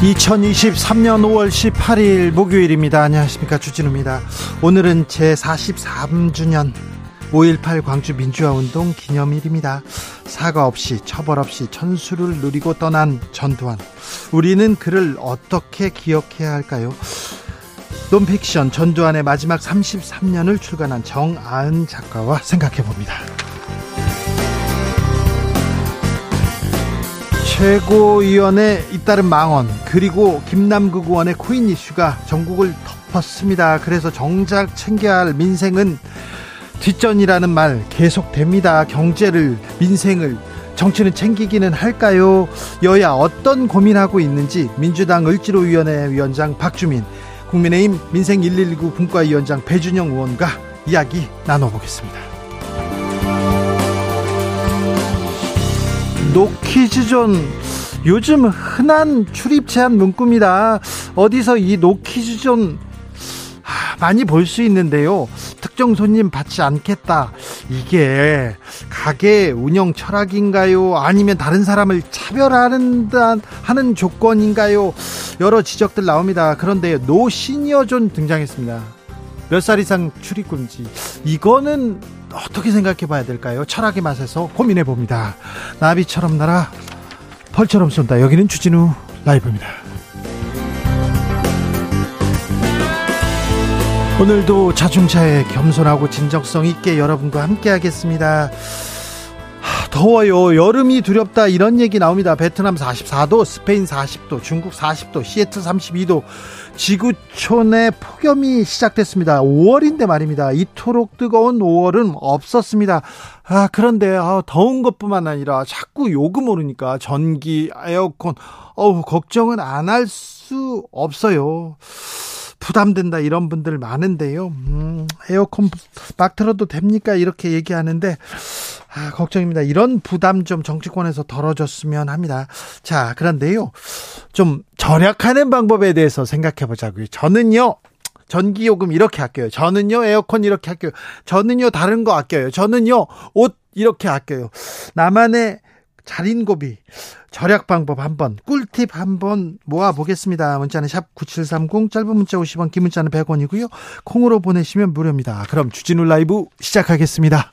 2023년 5월 18일 목요일입니다. 안녕하십니까. 주진우입니다. 오늘은 제 43주년 5.18 광주 민주화운동 기념일입니다. 사과 없이 처벌 없이 천수를 누리고 떠난 전두환. 우리는 그를 어떻게 기억해야 할까요? 논픽션 전두환의 마지막 33년을 출간한 정아은 작가와 생각해 봅니다. 최고위원회 잇따른 망언 그리고 김남국 의원의 코인 이슈가 전국을 덮었습니다. 그래서 정작 챙겨야 할 민생은 뒷전이라는 말 계속됩니다. 경제를 민생을 정치는 챙기기는 할까요? 여야 어떤 고민하고 있는지 민주당 을지로위원회 위원장 박주민 국민의힘 민생 119 분과위원장 배준영 의원과 이야기 나눠보겠습니다. 노키즈존 요즘 흔한 출입 제한 문구입니다. 어디서 이 노키즈존 많이 볼 수 있는데요. 특정 손님 받지 않겠다. 이게 가게 운영 철학인가요? 아니면 다른 사람을 차별하는 하는 조건인가요? 여러 지적들 나옵니다. 그런데 노 시니어존 등장했습니다. 몇 살 이상 출입 금지. 이거는 어떻게 생각해 봐야 될까요? 철학의 맛에서 고민해 봅니다. 나비처럼 날아 펄처럼 쏜다. 여기는 주진우 라이브입니다. 오늘도 자중차에 겸손하고 진정성 있게 여러분과 함께 하겠습니다. 더워요. 여름이 두렵다. 이런 얘기 나옵니다. 베트남 44도, 스페인 40도, 중국 40도, 시애틀 32도. 지구촌에 폭염이 시작됐습니다. 5월인데 말입니다. 이토록 뜨거운 5월은 없었습니다. 아, 그런데 아, 더운 것뿐만 아니라 자꾸 요금 오르니까 전기, 에어컨, 어우, 걱정은 안 할 수 없어요. 부담된다 이런 분들 많은데요. 음, 에어컨 막 틀어도 됩니까? 이렇게 얘기하는데 아, 걱정입니다. 이런 부담 좀 정치권에서 덜어줬으면 합니다. 자, 그런데요. 좀 절약하는 방법에 대해서 생각해 보자고요. 저는요. 전기요금 이렇게 아껴요. 저는요, 에어컨 이렇게 아껴요. 저는요, 다른 거 아껴요. 저는요, 옷 이렇게 아껴요. 나만의 자린고비 절약 방법 한번 꿀팁 한번 모아 보겠습니다. 문자는 샵 9730 짧은 문자 50원 긴 문자는 100원이고요. 콩으로 보내시면 무료입니다. 그럼 주진우 라이브 시작하겠습니다.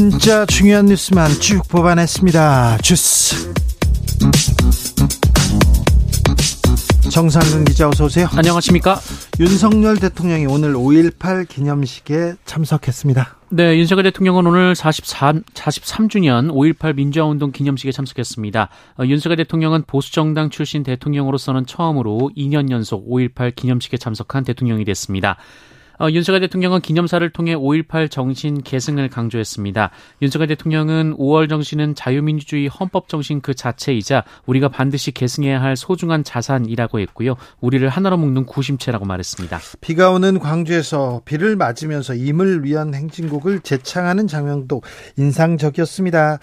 진짜 중요한 뉴스만 쭉 뽑아냈습니다. 주스. 정상근 기자 어서 오세요. 안녕하십니까? 윤석열 대통령이 오늘 5.18 기념식에 참석했습니다. 네, 윤석열 대통령은 오늘 43, 43주년 5.18 민주화운동 기념식에 참석했습니다. 어, 윤석열 대통령은 보수정당 출신 대통령으로서는 처음으로 2년 연속 5.18 기념식에 참석한 대통령이 됐습니다. 어, 윤석열 대통령은 기념사를 통해 5.18 정신 계승을 강조했습니다. 윤석열 대통령은 5월 정신은 자유민주주의 헌법 정신 그 자체이자 우리가 반드시 계승해야 할 소중한 자산이라고 했고요. 우리를 하나로 묶는 구심체라고 말했습니다. 비가 오는 광주에서 비를 맞으면서 임을 위한 행진곡을 재창하는 장면도 인상적이었습니다.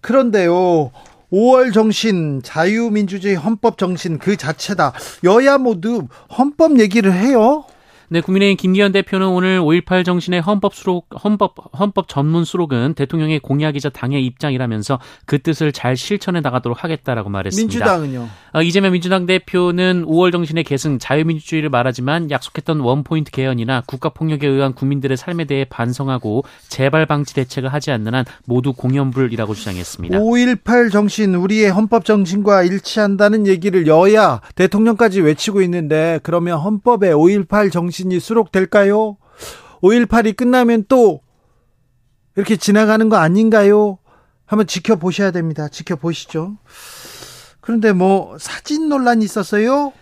그런데요. 5월 정신, 자유민주주의 헌법 정신 그 자체다. 여야 모두 헌법 얘기를 해요. 네, 국민의힘 김기현 대표는 오늘 5.18 정신의 헌법 수록, 헌법, 헌법 전문 수록은 대통령의 공약이자 당의 입장이라면서 그 뜻을 잘 실천해 나가도록 하겠다라고 말했습니다. 민주당은요? 어, 이재명 민주당 대표는 5월 정신의 계승, 자유민주주의를 말하지만 약속했던 원포인트 개헌이나 국가폭력에 의한 국민들의 삶에 대해 반성하고 재발 방지 대책을 하지 않는 한 모두 공연불이라고 주장했습니다. 5.18 정신, 우리의 헌법 정신과 일치한다는 얘기를 여야, 대통령까지 외치고 있는데 그러면 헌법에 5.18 정신 이 수록될까요? 5.18이 끝나면 또 이렇게 지나가는 거 아닌가요? 한번 지켜보셔야 됩니다. 지켜보시죠. 그런데 뭐 사진 논란이 있었어요?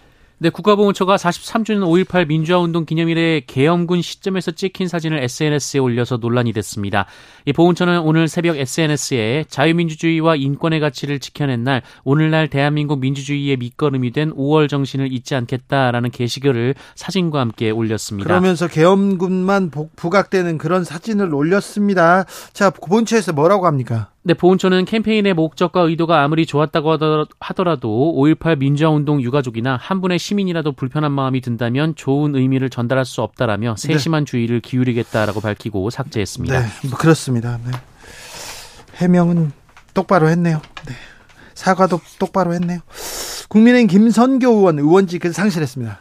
네, 국가보훈처가 43주년 5.18 민주화운동 기념일에 계엄군 시점에서 찍힌 사진을 SNS에 올려서 논란이 됐습니다. 이 보훈처는 오늘 새벽 SNS에 자유민주주의와 인권의 가치를 지켜낸 날, 오늘날 대한민국 민주주의의 밑거름이 된 5월 정신을 잊지 않겠다라는 게시글을 사진과 함께 올렸습니다. 그러면서 계엄군만 부각되는 그런 사진을 올렸습니다. 자, 보훈처에서 뭐라고 합니까? 네, 보훈처는 캠페인의 목적과 의도가 아무리 좋았다고 하더라도 5.18 민주화운동 유가족이나 한 분의 시민이라도 불편한 마음이 든다면 좋은 의미를 전달할 수 없다라며 네. 세심한 네. 주의를 기울이겠다라고 밝히고 삭제했습니다. 네, 뭐 그렇습니다. 네. 해명은 똑바로 했네요. 네. 사과도 똑바로 했네요. 국민의힘 김선교 의원 의원직을 상실했습니다.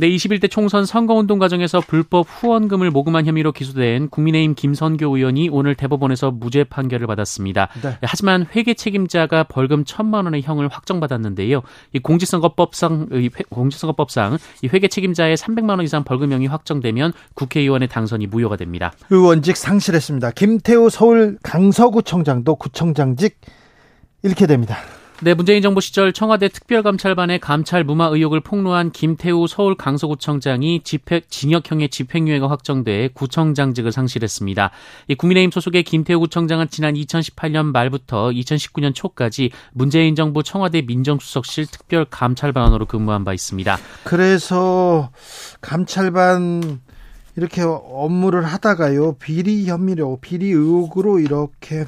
네, 21대 총선 선거운동 과정에서 불법 후원금을 모금한 혐의로 기소된 국민의힘 김선교 의원이 오늘 대법원에서 무죄 판결을 받았습니다. 네. 하지만 회계 책임자가 벌금 천만 원의 형을 확정받았는데요. 이 공직선거법상 이 공직선거법상 이 회계 책임자의 300만 원 이상 벌금형이 확정되면 국회의원의 당선이 무효가 됩니다. 의원직 상실했습니다. 김태우 서울 강서구청장도 구청장직 잃게 됩니다. 네, 문재인 정부 시절 청와대 특별감찰반의 감찰 무마 의혹을 폭로한 김태우 서울 강서구청장이 집행, 징역형의 집행유예가 확정돼 구청장직을 상실했습니다. 이 국민의힘 소속의 김태우 구청장은 지난 2018년 말부터 2019년 초까지 문재인 정부 청와대 민정수석실 특별감찰반으로 근무한 바 있습니다. 그래서 감찰반 이렇게 업무를 하다가요 비리 혐의로 비리 의혹으로 이렇게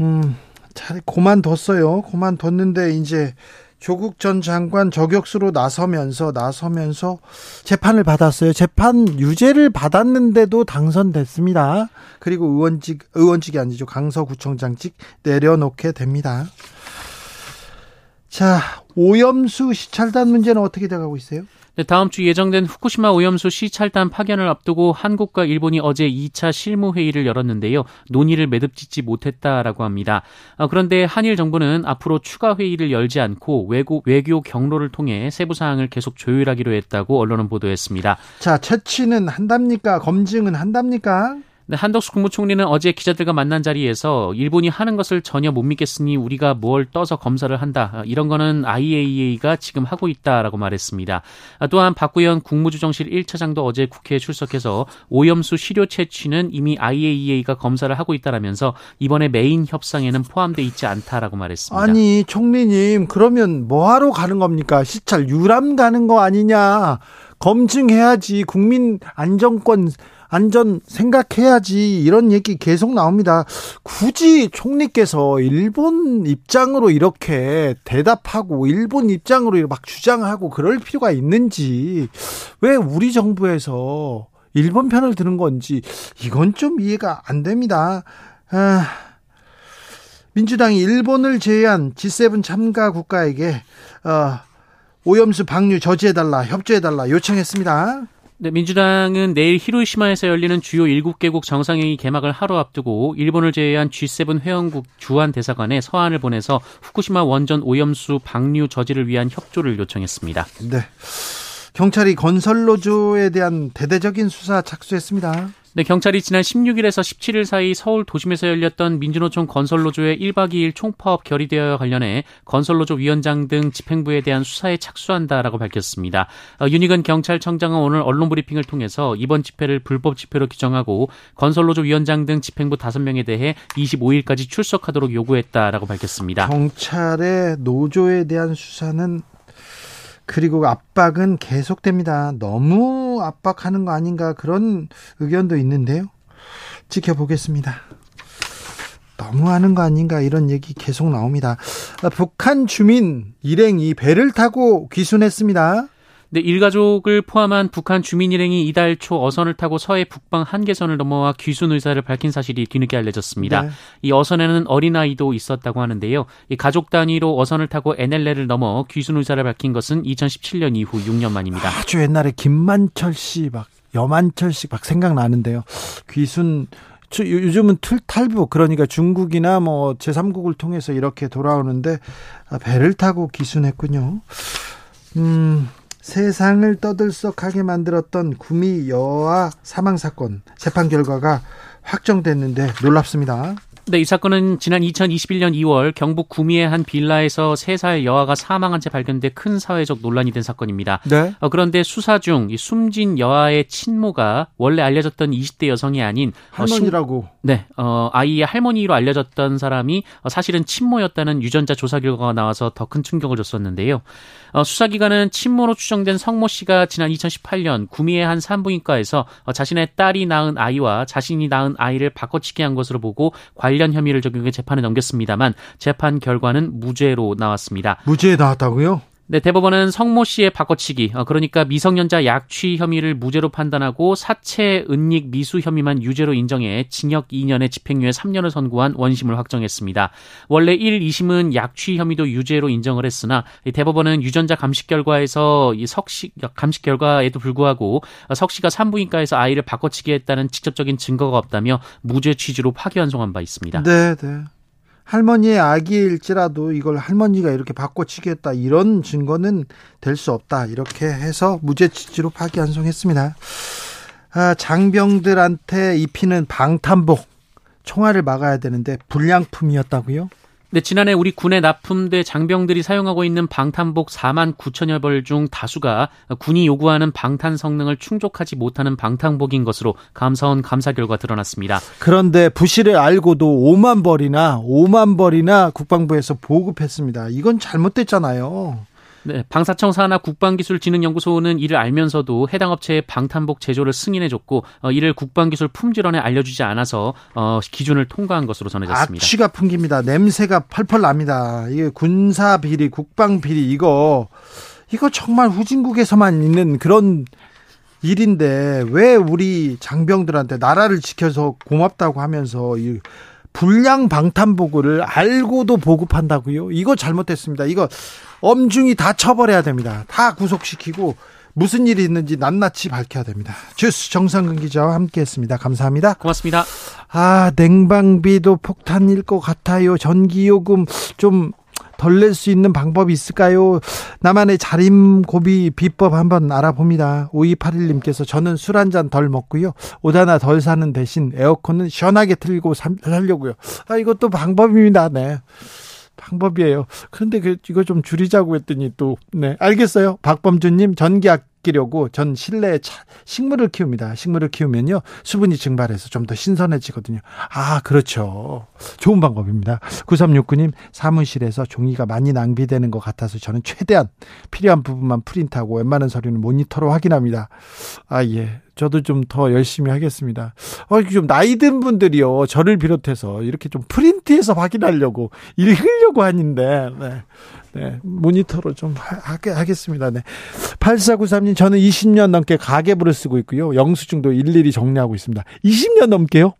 음. 잘 고만뒀어요. 고만뒀는데 이제 조국 전 장관 저격수로 나서면서 나서면서 재판을 받았어요. 재판 유죄를 받았는데도 당선됐습니다. 그리고 의원직 의원직이 아니죠. 강서구청장직 내려놓게 됩니다. 자, 오염수 시찰단 문제는 어떻게 돼가고 있어요? 네, 다음 주 예정된 후쿠시마 오염수 시찰단 파견을 앞두고 한국과 일본이 어제 2차 실무 회의를 열었는데요. 논의를 매듭짓지 못했다라고 합니다. 아, 그런데 한일 정부는 앞으로 추가 회의를 열지 않고 외고, 외교 경로를 통해 세부 사항을 계속 조율하기로 했다고 언론은 보도했습니다. 자, 채취는 한답니까? 검증은 한답니까? 네, 한덕수 국무총리는 어제 기자들과 만난 자리에서 일본이 하는 것을 전혀 못 믿겠으니 우리가 뭘 떠서 검사를 한다. 이런 거는 IAEA가 지금 하고 있다라고 말했습니다. 또한 박구현 국무조정실 1차장도 어제 국회에 출석해서 오염수 시료 채취는 이미 IAEA가 검사를 하고 있다라면서 이번에 메인 협상에는 포함돼 있지 않다라고 말했습니다. 아니 총리님 그러면 뭐하러 가는 겁니까? 시찰 유람 가는 거 아니냐? 검증해야지 국민 안정권 안전 생각해야지 이런 얘기 계속 나옵니다. 굳이 총리께서 일본 입장으로 이렇게 대답하고 일본 입장으로 막 주장하고 그럴 필요가 있는지 왜 우리 정부에서 일본 편을 드는 건지 이건 좀 이해가 안 됩니다. 아, 민주당이 일본을 제외한 G7 참가 국가에게 어, 오염수 방류 저지해달라 협조해달라 요청했습니다. 네, 민주당은 내일 히로시마에서 열리는 주요 7개국 정상회의 개막을 하루 앞두고 일본을 제외한 G7 회원국 주한 대사관에 서한을 보내서 후쿠시마 원전 오염수 방류 저지를 위한 협조를 요청했습니다. 네. 경찰이 건설 노조에 대한 대대적인 수사 착수했습니다. 네, 경찰이 지난 16일에서 17일 사이 서울 도심에서 열렸던 민주노총 건설노조의 1박 2일 총파업 결의대와 관련해 건설노조 위원장 등 집행부에 대한 수사에 착수한다라고 밝혔습니다. 어, 윤희근 경찰청장은 오늘 언론 브리핑을 통해서 이번 집회를 불법 집회로 규정하고 건설노조 위원장 등 집행부 5명에 대해 25일까지 출석하도록 요구했다라고 밝혔습니다. 경찰의 노조에 대한 수사는 그리고 압박은 계속됩니다. 너무 압박하는 거 아닌가 그런 의견도 있는데요. 지켜보겠습니다. 너무 하는 거 아닌가 이런 얘기 계속 나옵니다. 북한 주민 일행이 배를 타고 귀순했습니다. 네, 일가족을 포함한 북한 주민 일행이 이달 초 어선을 타고 서해 북방 한계선을 넘어와 귀순 의사를 밝힌 사실이 뒤늦게 알려졌습니다. 네. 이 어선에는 어린아이도 있었다고 하는데요. 이 가족 단위로 어선을 타고 NLL을 넘어 귀순 의사를 밝힌 것은 2017년 이후 6년 만입니다. 아주 옛날에 김만철 씨 막 여만철 씨 막 생각나는데요. 귀순 요즘은 탈부 그러니까 중국이나 뭐 제3국을 통해서 이렇게 돌아오는데 아, 배를 타고 귀순했군요. 음, 세상을 떠들썩하게 만들었던 구미 여아 사망 사건 재판 결과가 확정됐는데 놀랍습니다. 네, 이 사건은 지난 2021년 2월 경북 구미의 한 빌라에서 3살 여아가 사망한 채 발견돼 큰 사회적 논란이 된 사건입니다. 네. 어, 그런데 수사 중 숨진 여아의 친모가 원래 알려졌던 20대 여성이 아닌 어, 할머니라고. 어, 네, 어, 아이의 할머니로 알려졌던 사람이 어, 사실은 친모였다는 유전자 조사 결과가 나와서 더 큰 충격을 줬었는데요. 어, 수사기관은 친모로 추정된 성모 씨가 지난 2018년 구미의 한 산부인과에서 어, 자신의 딸이 낳은 아이와 자신이 낳은 아이를 바꿔치기 한 것으로 보고 관련 혐의를 적용해 재판에 넘겼습니다만 재판 결과는 무죄로 나왔습니다. 무죄에 나왔다고요? 네, 대법원은 성모 씨의 바꿔치기, 어, 그러니까 미성년자 약취 혐의를 무죄로 판단하고 사체 은닉 미수 혐의만 유죄로 인정해 징역 2년에 집행유예 3년을 선고한 원심을 확정했습니다. 원래 1, 2심은 약취 혐의도 유죄로 인정을 했으나 대법원은 유전자 감식 결과에서 이 석씨 감식 결과에도 불구하고 석 씨가 산부인과에서 아이를 바꿔치기 했다는 직접적인 증거가 없다며 무죄 취지로 파기환송한 바 있습니다. 네, 네. 할머니의 아기일지라도 이걸 할머니가 이렇게 바꿔치기했다 이런 증거는 될 수 없다 이렇게 해서 무죄 취지로 파기환송했습니다. 아, 장병들한테 입히는 방탄복 총알을 막아야 되는데 불량품이었다고요? 네, 지난해 우리 군에 납품돼 장병들이 사용하고 있는 방탄복 4만 9천여 벌 중 다수가 군이 요구하는 방탄 성능을 충족하지 못하는 방탄복인 것으로 감사원 감사 결과 드러났습니다. 그런데 부실을 알고도 5만 벌이나 5만 벌이나 국방부에서 보급했습니다. 이건 잘못됐잖아요. 네, 방사청 산하 국방기술진흥연구소는 이를 알면서도 해당 업체의 방탄복 제조를 승인해줬고 어, 이를 국방기술 품질원에 알려주지 않아서 어, 기준을 통과한 것으로 전해졌습니다. 악취가 풍깁니다. 냄새가 펄펄 납니다. 이게 군사 비리, 국방 비리 이거 이거 정말 후진국에서만 있는 그런 일인데 왜 우리 장병들한테 나라를 지켜서 고맙다고 하면서 이 불량 방탄복을 알고도 보급한다고요? 이거 잘못됐습니다. 이거 엄중히 다 처벌해야 됩니다. 다 구속시키고 무슨 일이 있는지 낱낱이 밝혀야 됩니다. 주스 정상근 기자와 함께했습니다. 감사합니다. 고맙습니다. 아 냉방비도 폭탄일 것 같아요. 전기요금 좀 덜 낼 수 있는 방법이 있을까요? 나만의 자림고비 비법 한번 알아봅니다. 5281님께서 저는 술 한 잔 덜 먹고요. 옷 하나 덜 사는 대신 에어컨은 시원하게 틀고 살려고요. 아, 이것도 방법입니다. 네. 방법이에요. 그런데 그 이거 좀 줄이자고 했더니 또 네, 알겠어요. 박범준 님 전기 아끼려고 전 실내에 차, 식물을 키웁니다. 식물을 키우면요. 수분이 증발해서 좀 더 신선해지거든요. 아, 그렇죠. 좋은 방법입니다. 9369님 사무실에서 종이가 많이 낭비되는 것 같아서 저는 최대한 필요한 부분만 프린트하고 웬만한 서류는 모니터로 확인합니다. 아, 예. 저도 좀 더 열심히 하겠습니다. 어, 좀 나이 든 분들이요. 저를 비롯해서 이렇게 좀 프린트해서 확인하려고 읽으려고 하는데, 네. 네. 모니터로 좀 하, 하겠습니다. 네. 8493님, 저는 20년 넘게 가계부를 쓰고 있고요. 영수증도 일일이 정리하고 있습니다. 20년 넘게요?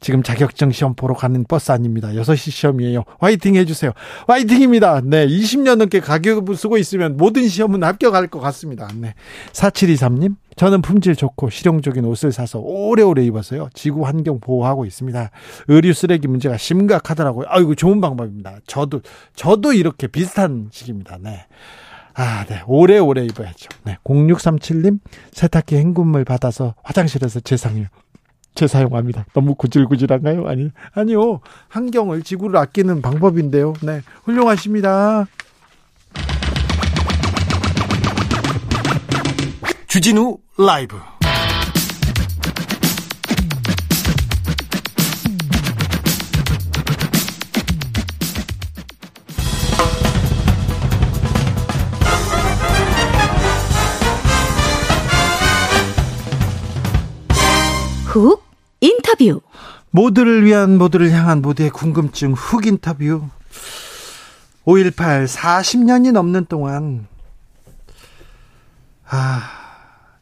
지금 자격증 시험 보러 가는 버스 아닙니다. 6시 시험이에요. 화이팅 해주세요. 화이팅입니다. 네. 20년 넘게 가격부 쓰고 있으면 모든 시험은 합격할 것 같습니다. 네. 4723님. 저는 품질 좋고 실용적인 옷을 사서 오래오래 입어서요. 지구 환경 보호하고 있습니다. 의류 쓰레기 문제가 심각하더라고요. 아이고, 좋은 방법입니다. 저도, 저도 이렇게 비슷한 식입니다. 네. 아, 네. 오래오래 입어야죠. 네. 0637님, 세탁기 헹굼물 받아서 화장실에서 재상해요. 재사용합니다. 너무 구질구질한가요? 아니, 아니요. 환경을, 지구를 아끼는 방법인데요. 네. 훌륭하십니다. 주진우 라이브. 훅 인터뷰 모두를 위한 모두를 향한 모두의 궁금증 훅 인터뷰 5.18 40년이 넘는 동안 아,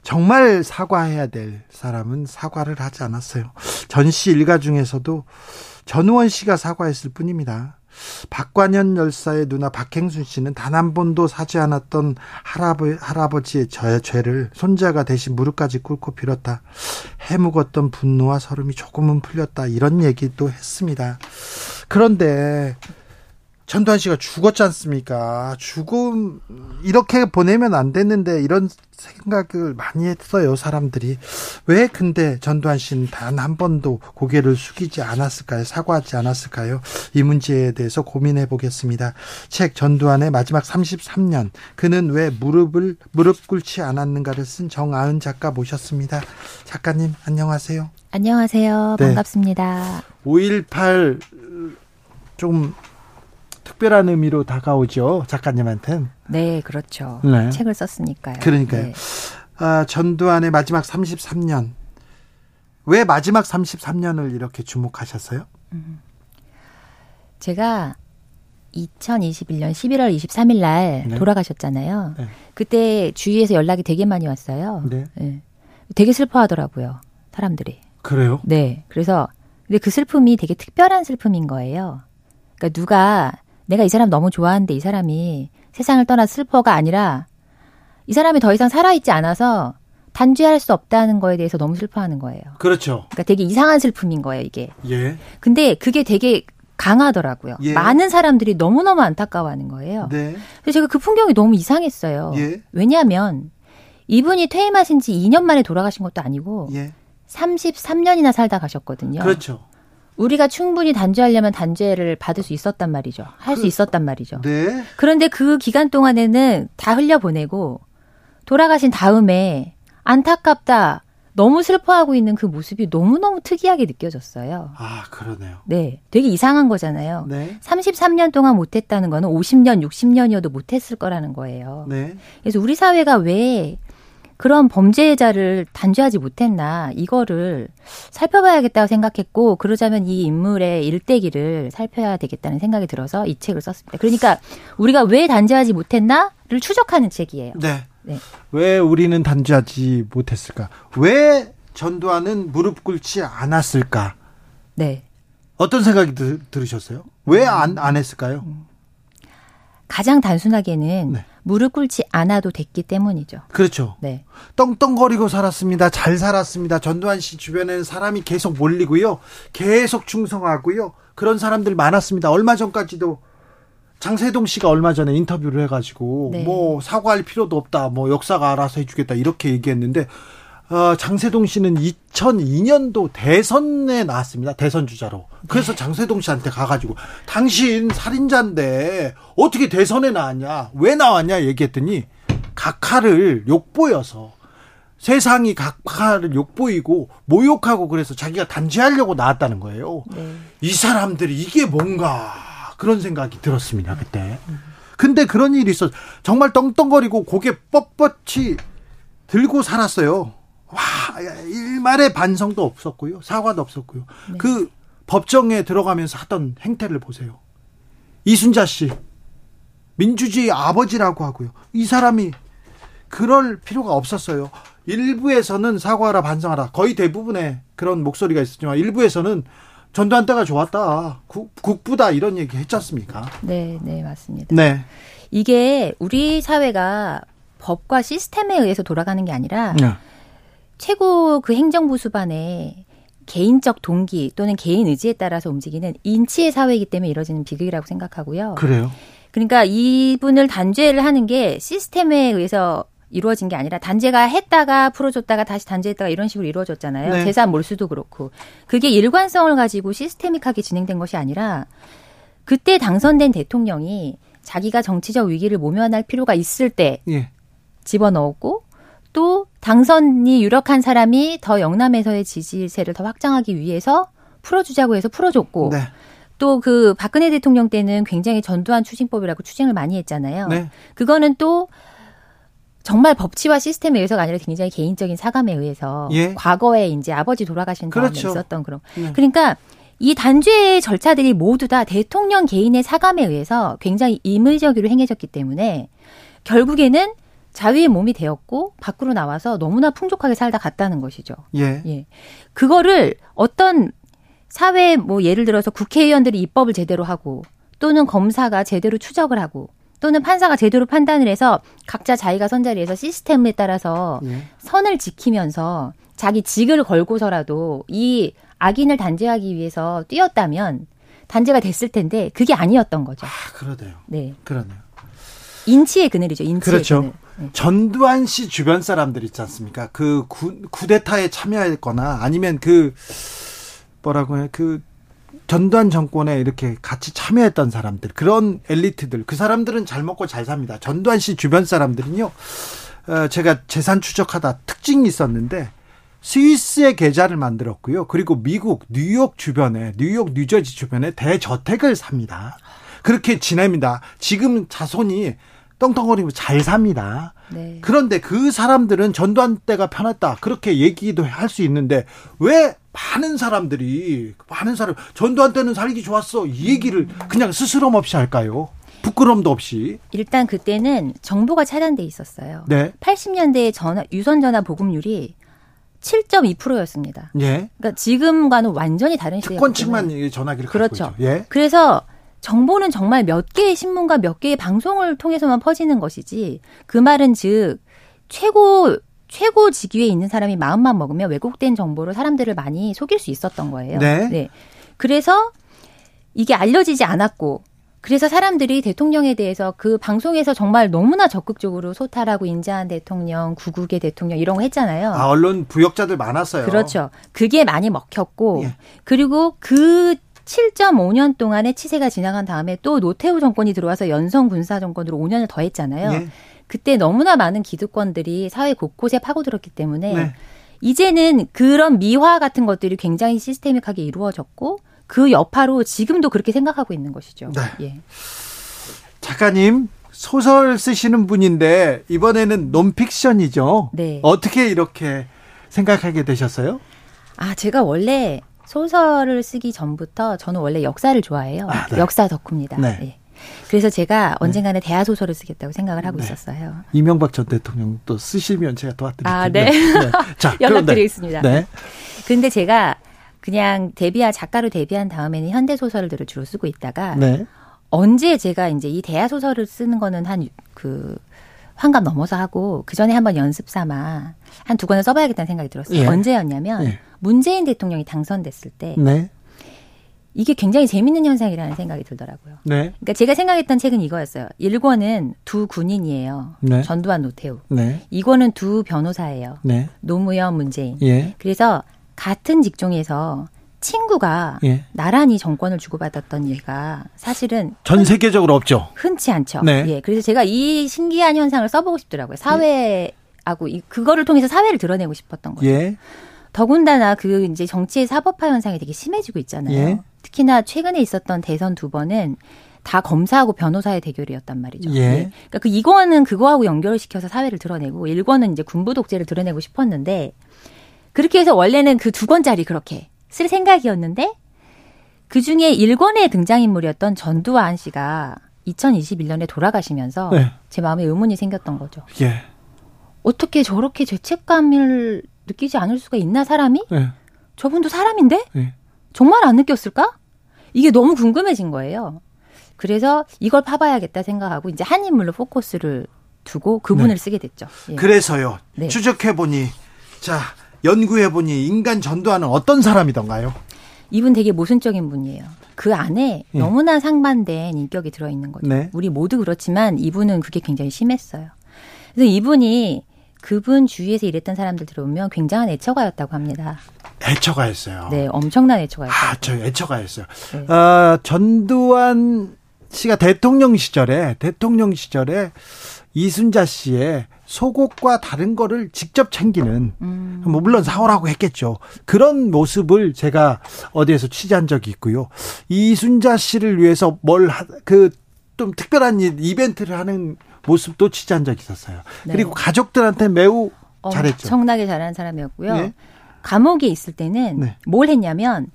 정말 사과해야 될 사람은 사과를 하지 않았어요. 전씨 일가 중에서도 전우원 씨가 사과했을 뿐입니다. 박관현 열사의 누나 박행순 씨는 단 한 번도 사지 않았던 할아버, 할아버지의 저의 죄를 손자가 대신 무릎까지 꿇고 빌었다. 해묵었던 분노와 서름이 조금은 풀렸다. 이런 얘기도 했습니다. 그런데 전두환 씨가 죽었지 않습니까? 죽음 이렇게 보내면 안 됐는데 이런 생각을 많이 했어요 사람들이 왜 근데 전두환 씨는 단 한 번도 고개를 숙이지 않았을까요? 사과하지 않았을까요? 이 문제에 대해서 고민해 보겠습니다. 책 전두환의 마지막 33년 그는 왜 무릎을 무릎 꿇지 않았는가를 쓴 정아은 작가 모셨습니다. 작가님 안녕하세요. 안녕하세요. 네. 반갑습니다. 5.18좀 특별한 의미로 다가오죠 작가님한테는. 네, 그렇죠. 네. 책을 썼으니까요. 그러니까요. 네. 아, 전두환의 마지막 33년. 왜 마지막 33년을 이렇게 주목하셨어요? 제가 2021년 11월 23일 날 네. 돌아가셨잖아요. 네. 그때 주위에서 연락이 되게 많이 왔어요. 네. 네. 되게 슬퍼하더라고요. 사람들이. 그래요? 네. 그래서 근데 그 슬픔이 되게 특별한 슬픔인 거예요. 그러니까 누가 내가 이 사람 너무 좋아하는데 이 사람이 세상을 떠나 슬퍼가 아니라 이 사람이 더 이상 살아있지 않아서 단죄할 수 없다는 거에 대해서 너무 슬퍼하는 거예요. 그렇죠. 그러니까 되게 이상한 슬픔인 거예요, 이게. 예. 근데 그게 되게 강하더라고요. 예. 많은 사람들이 너무너무 안타까워하는 거예요. 네. 그래서 제가 그 풍경이 너무 이상했어요. 예. 왜냐하면 이분이 퇴임하신 지 2년 만에 돌아가신 것도 아니고 예. 33년이나 살다 가셨거든요. 그렇죠. 우리가 충분히 단죄하려면 단죄를 받을 수 있었단 말이죠. 할수 그- 있었단 말이죠. 네. 그런데 그 기간 동안에는 다 흘려보내고 돌아가신 다음에 안타깝다, 너무 슬퍼하고 있는 그 모습이 너무너무 특이하게 느껴졌어요. 아, 그러네요. 네. 되게 이상한 거잖아요. 네. 33년 동안 못했다는 거는 50년, 60년이어도 못했을 거라는 거예요. 네. 그래서 우리 사회가 왜 그런 범죄자를 단죄하지 못했나 이거를 살펴봐야겠다고 생각했고 그러자면 이 인물의 일대기를 살펴야 되겠다는 생각이 들어서 이 책을 썼습니다. 그러니까 우리가 왜 단죄하지 못했나를 추적하는 책이에요. 네. 네. 왜 우리는 단죄하지 못했을까? 왜 전두환은 무릎 꿇지 않았을까? 네. 어떤 생각이 들, 들으셨어요? 왜안안 했을까요? 가장 단순하게는 네. 무릎 꿇지 않아도 됐기 때문이죠. 그렇죠. 네. 떵떵거리고 살았습니다. 잘 살았습니다. 전두환 씨 주변에는 사람이 계속 몰리고요. 계속 충성하고요. 그런 사람들 많았습니다. 얼마 전까지도 장세동 씨가 얼마 전에 인터뷰를 해가지고 네. 뭐 사과할 필요도 없다. 뭐 역사가 알아서 해주겠다 이렇게 얘기했는데 어, 장세동 씨는 2002년도 대선에 나왔습니다. 대선 주자로. 그래서 장세동 씨한테 가가지고 당신 살인자인데 어떻게 대선에 나왔냐? 왜 나왔냐? 얘기했더니 각하를 욕보여서 세상이 각하를 욕보이고 모욕하고 그래서 자기가 단죄하려고 나왔다는 거예요. 네. 이 사람들이 이게 뭔가 그런 생각이 들었습니다 그때. 근데 그런 일이 있어 정말 떵떵거리고 고개 뻣뻣이 들고 살았어요. 와 일말의 반성도 없었고요 사과도 없었고요. 네. 그 법정에 들어가면서 하던 행태를 보세요. 이순자 씨 민주주의 아버지라고 하고요. 이 사람이 그럴 필요가 없었어요. 일부에서는 사과하라 반성하라 거의 대부분의 그런 목소리가 있었지만 일부에서는 전두환 때가 좋았다 국, 국부다 이런 얘기 했지 않습니까? 네, 네, 맞습니다. 네. 이게 우리 사회가 법과 시스템에 의해서 돌아가는 게 아니라 최고 그 행정부 수반의 개인적 동기 또는 개인 의지에 따라서 움직이는 인치의 사회이기 때문에 이뤄지는 비극이라고 생각하고요. 그래요. 그러니까 이분을 단죄를 하는 게 시스템에 의해서 이루어진 게 아니라 단죄가 했다가 풀어줬다가 다시 단죄했다가 이런 식으로 이루어졌잖아요. 네. 재산 몰수도 그렇고. 그게 일관성을 가지고 시스테믹하게 진행된 것이 아니라 그때 당선된 대통령이 자기가 정치적 위기를 모면할 필요가 있을 때 예. 집어넣었고 또 당선이 유력한 사람이 더 영남에서의 지지세를 더 확장하기 위해서 풀어주자고 해서 풀어줬고 네. 또그 박근혜 대통령 때는 굉장히 전두환 추징법이라고 추징을 많이 했잖아요. 네. 그거는 또 정말 법치와 시스템에 의해서가 아니라 굉장히 개인적인 사감에 의해서 예. 과거에 이제 아버지 돌아가신 다음에 그렇죠. 있었던 그런 네. 그러니까 이 단죄의 절차들이 모두 다 대통령 개인의 사감에 의해서 굉장히 임의적으로 행해졌기 때문에 결국에는 자위의 몸이 되었고 밖으로 나와서 너무나 풍족하게 살다 갔다는 것이죠. 예. 예. 그거를 어떤 사회 뭐 예를 들어서 국회의원들이 입법을 제대로 하고 또는 검사가 제대로 추적을 하고 또는 판사가 제대로 판단을 해서 각자 자기가 선 자리에서 시스템에 따라서 예. 선을 지키면서 자기 직을 걸고서라도 이 악인을 단죄하기 위해서 뛰었다면 단죄가 됐을 텐데 그게 아니었던 거죠. 아, 그러네요. 네. 그러네요. 인치의 그늘이죠. 인치의 그렇죠. 그늘. 네. 전두환 씨 주변 사람들 있지 않습니까? 그 구, 쿠데타에 참여했거나 아니면 그 뭐라고 해? 그 전두환 정권에 이렇게 같이 참여했던 사람들 그런 엘리트들 그 사람들은 잘 먹고 잘 삽니다. 전두환 씨 주변 사람들은요. 어, 제가 재산 추적하다 특징이 있었는데 스위스에 계좌를 만들었고요. 그리고 미국 뉴욕 주변에 뉴욕 뉴저지 주변에 대저택을 삽니다. 그렇게 지냅니다. 지금 자손이 떵떵거리고 잘 삽니다. 네. 그런데 그 사람들은 전두환 때가 편했다. 그렇게 얘기도 할 수 있는데 왜 많은 사람들이 많은 사람 전두환 때는 살기 좋았어. 이 얘기를 그냥 스스럼 없이 할까요? 부끄럼도 없이. 일단 그때는 정보가 차단돼 있었어요. 네. 80년대에 전화 유선 전화 보급률이 7.2%였습니다. 예. 그러니까 지금과는 완전히 다른 시대였거든요. 특권층만 이 전화기를 그렇죠. 예. 그래서 정보는 정말 몇 개의 신문과 몇 개의 방송을 통해서만 퍼지는 것이지 그 말은 즉 최고 최고 직위에 있는 사람이 마음만 먹으면 왜곡된 정보로 사람들을 많이 속일 수 있었던 거예요. 네. 그래서 이게 알려지지 않았고 그래서 사람들이 대통령에 대해서 그 방송에서 정말 너무나 적극적으로 소탈하고 인자한 대통령, 구국의 대통령 이런 거 했잖아요. 아, 언론 부역자들 많았어요. 그렇죠. 그게 많이 먹혔고 예. 그리고 그 7.5년 동안의 치세가 지나간 다음에 또 노태우 정권이 들어와서 연성 군사 정권으로 5년을 더 했잖아요. 예. 그때 너무나 많은 기득권들이 사회 곳곳에 파고들었기 때문에 네. 이제는 그런 미화 같은 것들이 굉장히 시스테믹하게 이루어졌고 그 여파로 지금도 그렇게 생각하고 있는 것이죠. 네. 예. 작가님 소설 쓰시는 분인데 이번에는 논픽션이죠. 네. 어떻게 이렇게 생각하게 되셨어요? 아, 제가 원래 소설을 쓰기 전부터 저는 원래 역사를 좋아해요. 아, 네. 역사 덕후입니다. 네. 예. 그래서 제가 언젠가는 대하 소설을 쓰겠다고 생각을 하고 네. 있었어요. 이명박 전 대통령 또 쓰시면 제가 도와드릴 아, 텐데. 네. 자, 연락드리겠습니다. 그런데, 네. 근데 제가 그냥 데뷔한 작가로 데뷔한 다음에는 현대 소설들을 주로 쓰고 있다가 네. 언제 제가 이제 이 대하 소설을 쓰는 거는 한 그 환갑 넘어서 하고 그 전에 한번 연습 삼아 한 두 권을 써봐야겠다는 생각이 들었어요. 예. 언제였냐면 예. 문재인 대통령이 당선됐을 때 네. 이게 굉장히 재밌는 현상이라는 생각이 들더라고요. 네. 그러니까 제가 생각했던 책은 이거였어요. 1권은 두 군인이에요. 네. 전두환 노태우. 네. 2권은 두 변호사예요. 네. 노무현 문재인. 예. 그래서 같은 직종에서 친구가 예. 나란히 정권을 주고받았던 얘가 사실은 전 세계적으로 없죠. 흔치 않죠. 네. 예. 그래서 제가 이 신기한 현상을 써보고 싶더라고요. 사회 하고 이 그거를 통해서 사회를 드러내고 싶었던 거죠. 예. 더군다나 그 이제 정치의 사법화 현상이 되게 심해지고 있잖아요. 예. 특히나 최근에 있었던 대선 두 번은 다 검사하고 변호사의 대결이었단 말이죠. 예. 그러니까 그 이거는 그거하고 연결시켜서 사회를 드러내고 일권은 이제 군부 독재를 드러내고 싶었는데 그렇게 해서 원래는 그 두 권짜리 그렇게 쓸 생각이었는데 그 중에 1권의 등장인물이었던 전두환 씨가 2021년에 돌아가시면서 네. 제 마음에 의문이 생겼던 거죠. 예. 어떻게 저렇게 죄책감을 느끼지 않을 수가 있나 사람이? 예. 저분도 사람인데? 예. 정말 안 느꼈을까? 이게 너무 궁금해진 거예요. 그래서 이걸 파봐야겠다 생각하고 이제 한 인물로 포커스를 두고 그분을 네. 쓰게 됐죠. 예. 그래서요. 네. 추적해 보니 자, 연구해 보니 인간 전두환은 어떤 사람이던가요? 이분 되게 모순적인 분이에요. 그 안에 예. 너무나 상반된 인격이 들어있는 거죠. 네. 우리 모두 그렇지만 이분은 그게 굉장히 심했어요. 그래서 이분이 그분 주위에서 일했던 사람들 들어보면 굉장한 애처가였다고 합니다. 애처가였어요. 네, 엄청난 애처가였다고. 아, 저 애처가였어요. 네. 아, 전두환 씨가 대통령 시절에 대통령 시절에 이순자 씨의 속옷과 다른 거를 직접 챙기는 음. 뭐 물론 사오라고 했겠죠. 그런 모습을 제가 어디에서 취재한 적이 있고요. 이순자 씨를 위해서 뭘 그 좀 특별한 일, 이벤트를 하는 모습도 취재한 적이 있었어요. 네. 그리고 가족들한테 매우 잘했죠. 엄청나게 잘하는 사람이었고요. 네. 감옥에 있을 때는 네. 뭘 했냐면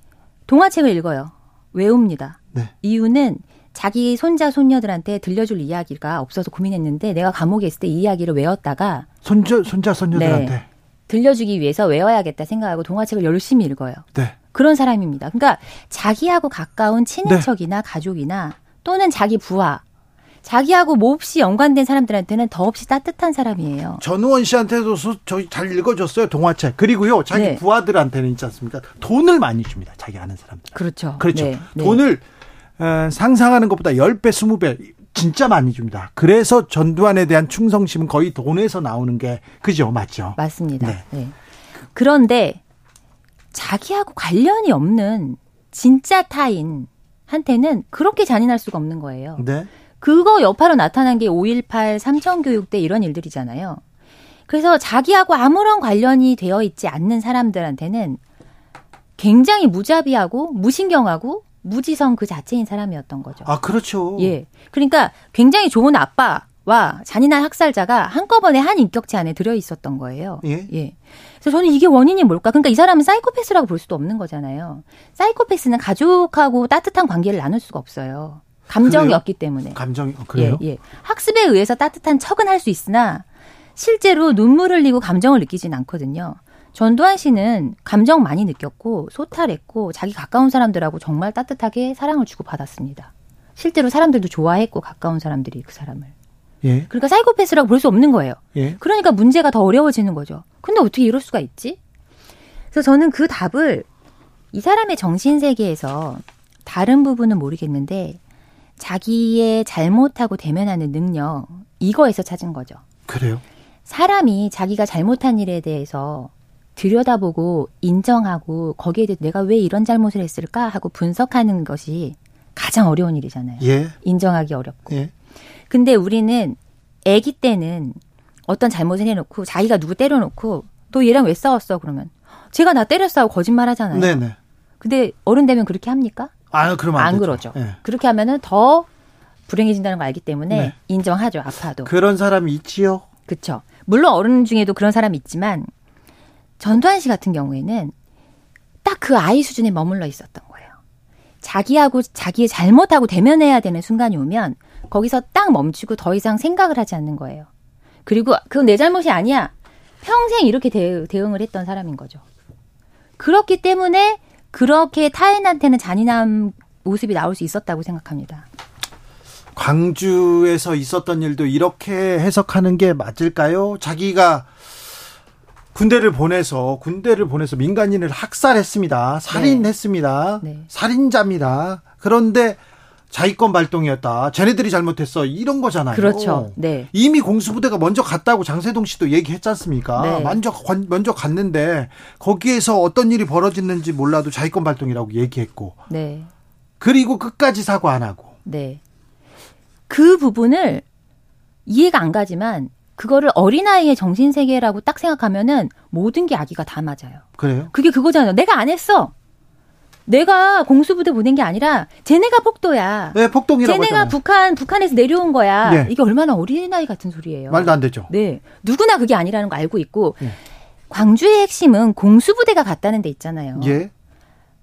동화책을 읽어요. 외웁니다. 네. 이유는 자기 손자 손녀들한테 들려줄 이야기가 없어서 고민했는데 내가 감옥에 있을 때 이 이야기를 외웠다가 손자 손자 손녀들한테. 네. 들려주기 위해서 외워야겠다 생각하고 동화책을 열심히 읽어요. 네. 그런 사람입니다. 그러니까 자기하고 가까운 네. 친인척이나 가족이나 또는 자기 부하, 자기하고 몹시 연관된 사람들한테는 더없이 따뜻한 사람이에요. 전우원 씨한테도 수- 저희 잘 읽어줬어요 동화책. 그리고요 자기 네. 부하들한테는 있지 않습니까? 돈을 많이 줍니다. 자기 아는 사람들. 그렇죠. 그렇죠. 네, 네. 돈을 어, 상상하는 것보다 10배, 20배 진짜 많이 줍니다. 그래서 전두환에 대한 충성심은 거의 돈에서 나오는 게 그죠? 맞죠? 맞습니다. 네. 네. 그런데 자기하고 관련이 없는 진짜 타인한테는 그렇게 잔인할 수가 없는 거예요. 네. 그거 여파로 나타난 게 5.18 삼천교육 때 이런 일들이잖아요. 그래서 자기하고 아무런 관련이 되어 있지 않는 사람들한테는 굉장히 무자비하고 무신경하고 무지성 그 자체인 사람이었던 거죠. 아, 그렇죠. 예. 그러니까 굉장히 좋은 아빠와 잔인한 학살자가 한꺼번에 한 인격체 안에 들어 있었던 거예요. 예. 그래서 저는 이게 원인이 뭘까? 그러니까 이 사람은 사이코패스라고 볼 수도 없는 거잖아요. 사이코패스는 가족하고 따뜻한 관계를 나눌 수가 없어요. 감정이 그래요? 없기 때문에. 감정이 어, 그래요? 예, 예. 학습에 의해서 따뜻한 척은 할 수 있으나 실제로 눈물을 흘리고 감정을 느끼진 않거든요. 전두환 씨는 감정 많이 느꼈고 소탈했고 자기 가까운 사람들하고 정말 따뜻하게 사랑을 주고 받았습니다. 실제로 사람들도 좋아했고 가까운 사람들이 그 사람을. 예. 그러니까 사이코패스라고 볼 수 없는 거예요. 예. 그러니까 문제가 더 어려워지는 거죠. 근데 어떻게 이럴 수가 있지? 그래서 저는 그 답을 이 사람의 정신 세계에서 다른 부분은 모르겠는데 자기의 잘못하고 대면하는 능력 이거에서 찾은 거죠. 그래요. 사람이 자기가 잘못한 일에 대해서 들여다보고 인정하고 거기에 대해 내가 왜 이런 잘못을 했을까 하고 분석하는 것이 가장 어려운 일이잖아요. 예. 인정하기 어렵고. 예. 근데 우리는 아기 때는 어떤 잘못을 해놓고 자기가 누구 때려놓고 너 얘랑 왜 싸웠어 그러면 제가 나 때렸어 하고 거짓말 하잖아요. 네, 네. 근데 어른 되면 그렇게 합니까? 아, 그러면 안, 안. 그러죠. 예. 그렇게 하면은 더 불행해진다는 걸 알기 때문에 네. 인정하죠. 아파도. 그런 사람이 있지요. 그렇죠. 물론 어른 중에도 그런 사람이 있지만 전두환 씨 같은 경우에는 딱 그 아이 수준에 머물러 있었던 거예요. 자기하고 자기의 잘못하고 대면해야 되는 순간이 오면 거기서 딱 멈추고 더 이상 생각을 하지 않는 거예요. 그리고 그건 내 잘못이 아니야. 평생 이렇게 대, 대응을 했던 사람인 거죠. 그렇기 때문에 그렇게 타인한테는 잔인한 모습이 나올 수 있었다고 생각합니다. 광주에서 있었던 일도 이렇게 해석하는 게 맞을까요? 자기가 군대를 보내서 군대를 보내서 민간인을 학살했습니다. 살인했습니다. 네. 살인자입니다. 그런데 자위권 발동이었다. 쟤네들이 잘못했어. 이런 거잖아요. 그렇죠. 네. 이미 공수부대가 먼저 갔다고 장세동 씨도 얘기했지 않습니까? 네. 먼저 관- 먼저 갔는데 거기에서 어떤 일이 벌어졌는지 몰라도 자위권 발동이라고 얘기했고 네. 그리고 끝까지 사과 안 하고 네. 그 부분을 이해가 안 가지만 그거를 어린아이의 정신세계라고 딱 생각하면은 모든 게 아기가 다 맞아요. 그래요? 그게 그거잖아요. 내가 안 했어. 내가 공수부대 보낸 게 아니라 쟤네가 폭도야. 네, 폭동이라고 쟤네가 했잖아요. 북한 북한에서 내려온 거야. 네. 이게 얼마나 어린아이 같은 소리예요. 말도 안 되죠. 네. 누구나 그게 아니라는 거 알고 있고 네. 광주의 핵심은 공수부대가 갔다는 데 있잖아요. 예.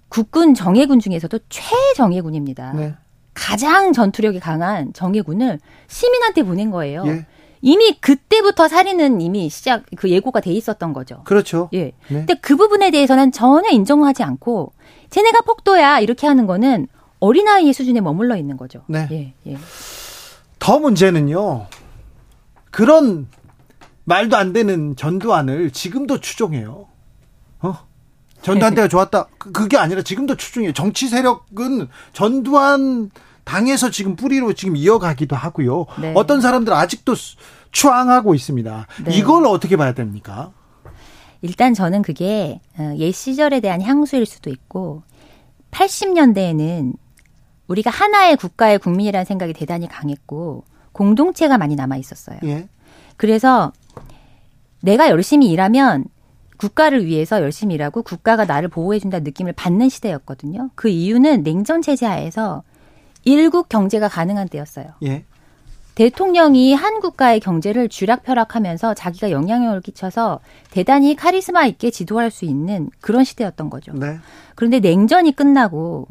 국군 정예군 중에서도 최정예군입니다. 네. 가장 전투력이 강한 정예군을 시민한테 보낸 거예요. 예. 이미 그때부터 살인은 이미 시작 그 예고가 돼 있었던 거죠. 그렇죠. 예. 네. 근데 그 부분에 대해서는 전혀 인정하지 않고 쟤네가 폭도야 이렇게 하는 거는 어린아이의 수준에 머물러 있는 거죠. 네. 예. 예. 더 문제는요. 그런 말도 안 되는 전두환을 지금도 추종해요. 어? 전두환 때가 좋았다. 그- 그게 아니라 지금도 추종해요. 정치 세력은 전두환 당에서 지금 뿌리로 지금 이어가기도 하고요. 네. 어떤 사람들 아직도 수- 추앙하고 있습니다. 네. 이걸 어떻게 봐야 됩니까? 일단 저는 그게 어, 옛 시절에 대한 향수일 수도 있고 80년대에는 우리가 하나의 국가의 국민이라는 생각이 대단히 강했고 공동체가 많이 남아 있었어요. 예. 그래서 내가 열심히 일하면 국가를 위해서 열심히 일하고 국가가 나를 보호해준다는 느낌을 받는 시대였거든요. 그 이유는 냉전 체제 하에서 일국 경제가 가능한 때였어요. 예. 대통령이 한 국가의 경제를 쥐락펴락하면서 자기가 영향력을 끼쳐서 대단히 카리스마 있게 지도할 수 있는 그런 시대였던 거죠. 네. 그런데 냉전이 끝나고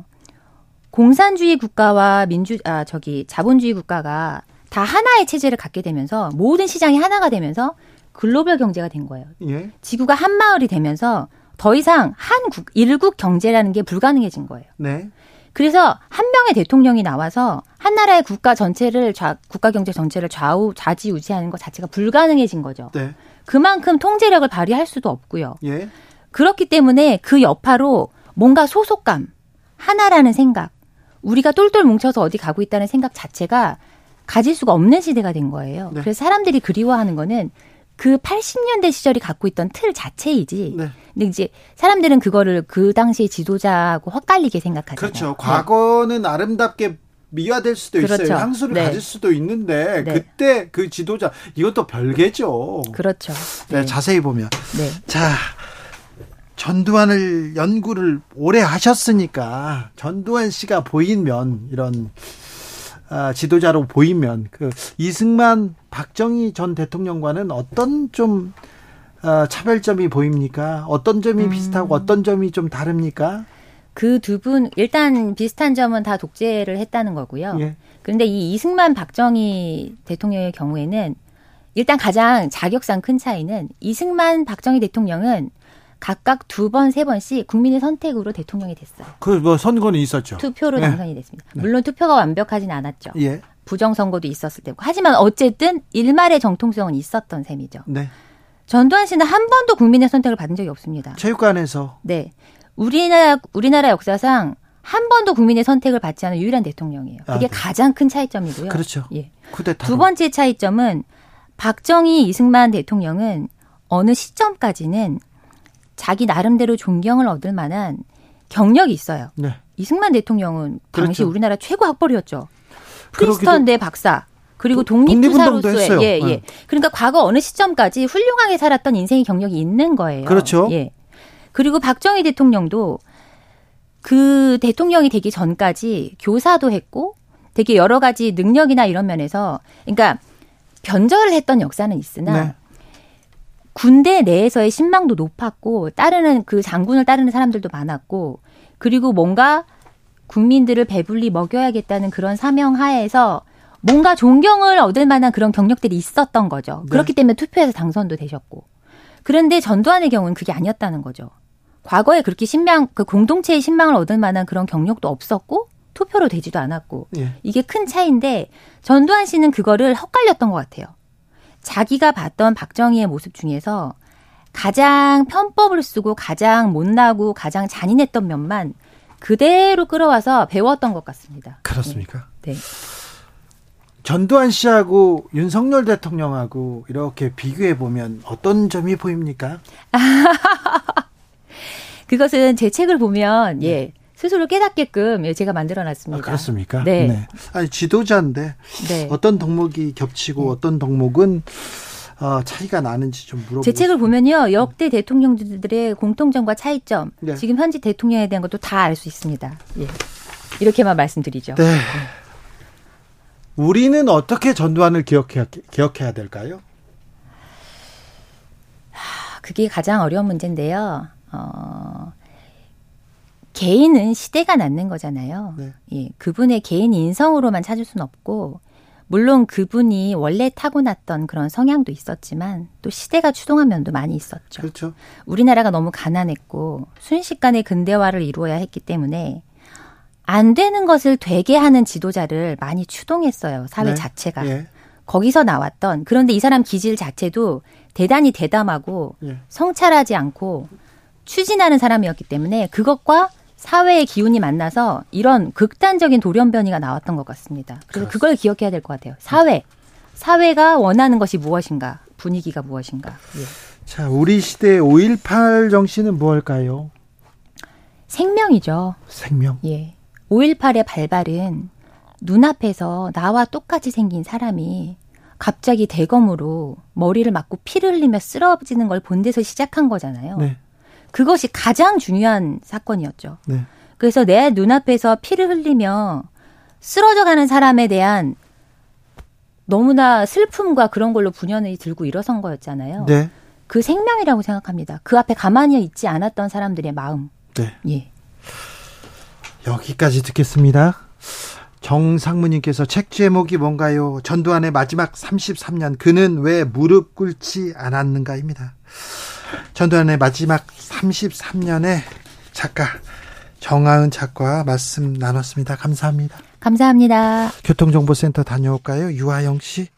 공산주의 국가와 민주 아 저기 자본주의 국가가 다 하나의 체제를 갖게 되면서 모든 시장이 하나가 되면서 글로벌 경제가 된 거예요. 예. 지구가 한 마을이 되면서 더 이상 한국 일국 경제라는 게 불가능해진 거예요. 네. 그래서 한 명의 대통령이 나와서 한 나라의 국가 전체를 좌, 국가 경제 전체를 좌우 좌지우지하는 것 자체가 불가능해진 거죠. 네. 그만큼 통제력을 발휘할 수도 없고요. 예. 그렇기 때문에 그 여파로 뭔가 소속감, 하나라는 생각, 우리가 똘똘 뭉쳐서 어디 가고 있다는 생각 자체가 가질 수가 없는 시대가 된 거예요. 네. 그래서 사람들이 그리워하는 거는 그 80년대 시절이 갖고 있던 틀 자체이지. 네. 근데 이제 사람들은 그거를 그 당시의 지도자하고 헛갈리게 생각하잖아요. 그렇죠. 네. 과거는 아름답게 미화될 수도 그렇죠. 있어요. 향수를 네. 가질 수도 있는데 네. 그때 그 지도자 이것도 별개죠. 그렇죠. 네, 자세히 보면 네. 자 전두환을 연구를 오래 하셨으니까 전두환 씨가 보이면 이런 아, 지도자로 보이면 그 이승만 박정희 전 대통령과는 어떤 좀 아, 차별점이 보입니까? 어떤 음. 점이 비슷하고 어떤 점이 좀 다릅니까? 그 두 분 일단 비슷한 점은 다 독재를 했다는 거고요. 예. 그런데 이 이승만 박정희 대통령의 경우에는 일단 가장 자격상 큰 차이는 이승만 박정희 대통령은 각각 두 번, 세 번씩 국민의 선택으로 대통령이 됐어요. 그 뭐 선거는 있었죠. 투표로 네. 당선이 됐습니다. 물론 투표가 완벽하진 않았죠. 예. 부정선거도 있었을 때고. 하지만 어쨌든 일말의 정통성은 있었던 셈이죠. 네. 전두환 씨는 한 번도 국민의 선택을 받은 적이 없습니다. 체육관에서 네. 우리나라, 우리나라 역사상 한 번도 국민의 선택을 받지 않은 유일한 대통령이에요. 그게 아, 네. 가장 큰 차이점이고요. 그렇죠. 예. 쿠데타 두 번째 차이점은 박정희, 이승만 대통령은 어느 시점까지는 자기 나름대로 존경을 얻을 만한 경력이 있어요. 네. 이승만 대통령은 당시 그렇죠. 우리나라 최고 학벌이었죠. 그러기도- 프린스턴 대 박사. 그리고 독립투사로서의. 예, 예. 네. 그러니까 과거 어느 시점까지 훌륭하게 살았던 인생의 경력이 있는 거예요. 그렇죠. 예. 그리고 박정희 대통령도 그 대통령이 되기 전까지 교사도 했고 되게 여러 가지 능력이나 이런 면에서 그러니까 변절을 했던 역사는 있으나 네. 군대 내에서의 신망도 높았고 따르는 그 장군을 따르는 사람들도 많았고 그리고 뭔가 국민들을 배불리 먹여야겠다는 그런 사명 하에서 뭔가 존경을 얻을 만한 그런 경력들이 있었던 거죠. 네. 그렇기 때문에 투표에서 당선도 되셨고. 그런데 전두환의 경우는 그게 아니었다는 거죠. 과거에 그렇게 신망, 그 공동체의 신망을 얻을 만한 그런 경력도 없었고 투표로 되지도 않았고 예. 이게 큰 차이인데 전두환 씨는 그거를 헛갈렸던 것 같아요. 자기가 봤던 박정희의 모습 중에서 가장 편법을 쓰고 가장 못나고 가장 잔인했던 면만 그대로 끌어와서 배웠던 것 같습니다. 그렇습니까? 네. 전두환 씨하고 윤석열 대통령하고 이렇게 비교해 보면 어떤 점이 보입니까? 그것은 제 책을 보면 예 스스로 깨닫게끔 예, 제가 만들어 아, 놨습니다. 그렇습니까? 네. 아니 지도자인데 네. 어떤 덕목이 겹치고 어떤 덕목은 어, 차이가 나는지 좀 물어보고 제 책을 보면요 역대 대통령들의 공통점과 차이점 네. 지금 현지 대통령에 대한 것도 다 알 수 있습니다. 예. 이렇게만 말씀드리죠. 네. 우리는 어떻게 전두환을 기억해야, 기억해야 될까요? 그게 가장 어려운 문제인데요. 어, 개인은 시대가 낳는 거잖아요. 네. 예, 그분의 개인 인성으로만 찾을 수는 없고, 물론 그분이 원래 타고났던 그런 성향도 있었지만, 또 시대가 추동한 면도 많이 있었죠. 그렇죠. 우리나라가 너무 가난했고, 순식간에 근대화를 이루어야 했기 때문에, 안 되는 것을 되게 하는 지도자를 많이 추동했어요. 사회 네. 자체가. 예. 거기서 나왔던, 그런데 이 사람 기질 자체도 대단히 대담하고, 예. 성찰하지 않고 추진하는 사람이었기 때문에 그것과 사회의 기운이 만나서 이런 극단적인 돌연변이가 나왔던 것 같습니다. 그래서 그걸 기억해야 될 것 같아요. 사회. 사회가 원하는 것이 무엇인가? 분위기가 무엇인가? 예. 자, 우리 시대의 5.18 정신은 무엇일까요? 생명이죠. 생명. 예. 5.18의 발발은 눈앞에서 나와 똑같이 생긴 사람이 갑자기 대검으로 머리를 맞고 피를 흘리며 쓰러지는 걸 본 데서 시작한 거잖아요. 네. 그것이 가장 중요한 사건이었죠. 네. 그래서 내 눈앞에서 피를 흘리며 쓰러져가는 사람에 대한 너무나 슬픔과 그런 걸로 분연히 들고 일어선 거였잖아요. 네. 그 생명이라고 생각합니다. 그 앞에 가만히 있지 않았던 사람들의 마음. 네. 예. 여기까지 듣겠습니다. 정상무님께서 책 제목이 뭔가요? 전두환의 마지막 33년 그는 왜 무릎 꿇지 않았는가입니다. 전두환의 마지막 33년의 작가 정하은 작가와 말씀 나눴습니다. 감사합니다. 감사합니다. 교통정보센터 다녀올까요? 유하영 씨.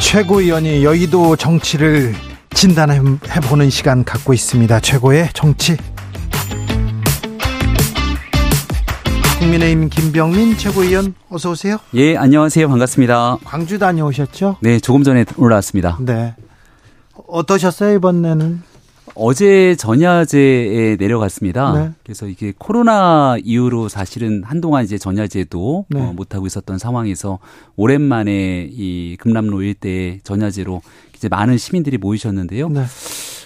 최고위원이 여의도 정치를 진단해 보는 시간 갖고 있습니다. 최고의 정치. 국민의힘 김병민 최고위원 어서 오세요. 예, 안녕하세요. 반갑습니다. 광주 다녀오셨죠? 네, 조금 전에 올라왔습니다. 네. 어떠셨어요, 이번에는? 어제 전야제에 내려갔습니다. 네. 그래서 이게 코로나 이후로 사실은 한동안 이제 전야제도 네. 어, 못하고 있었던 상황에서 오랜만에 이 금남로 일대에 전야제로 이제 많은 시민들이 모이셨는데요. 네.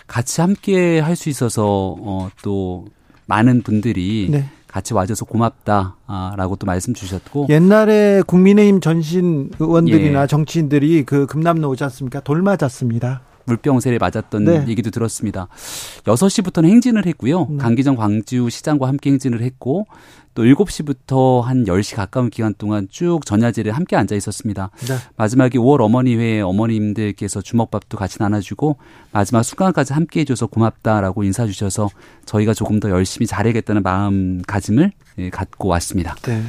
같이 함께 할 수 있어서 어, 또 많은 분들이 네. 같이 와줘서 고맙다라고 또 말씀 주셨고 옛날에 국민의힘 전신 의원들이나 예. 정치인들이 그 금남로 오지 않습니까? 돌 맞았습니다. 물병세를 맞았던 네. 얘기도 들었습니다. 6시부터는 행진을 했고요. 네. 강기정 광주시장과 함께 행진을 했고 또 7시부터 한 10시 가까운 기간 동안 쭉 전야제를 함께 앉아 있었습니다. 네. 마지막에 5월 어머니회 어머님들께서 주먹밥도 같이 나눠주고 마지막 순간까지 함께 해줘서 고맙다라고 인사 주셔서 저희가 조금 더 열심히 잘해야겠다는 마음가짐을 예, 갖고 왔습니다. 네.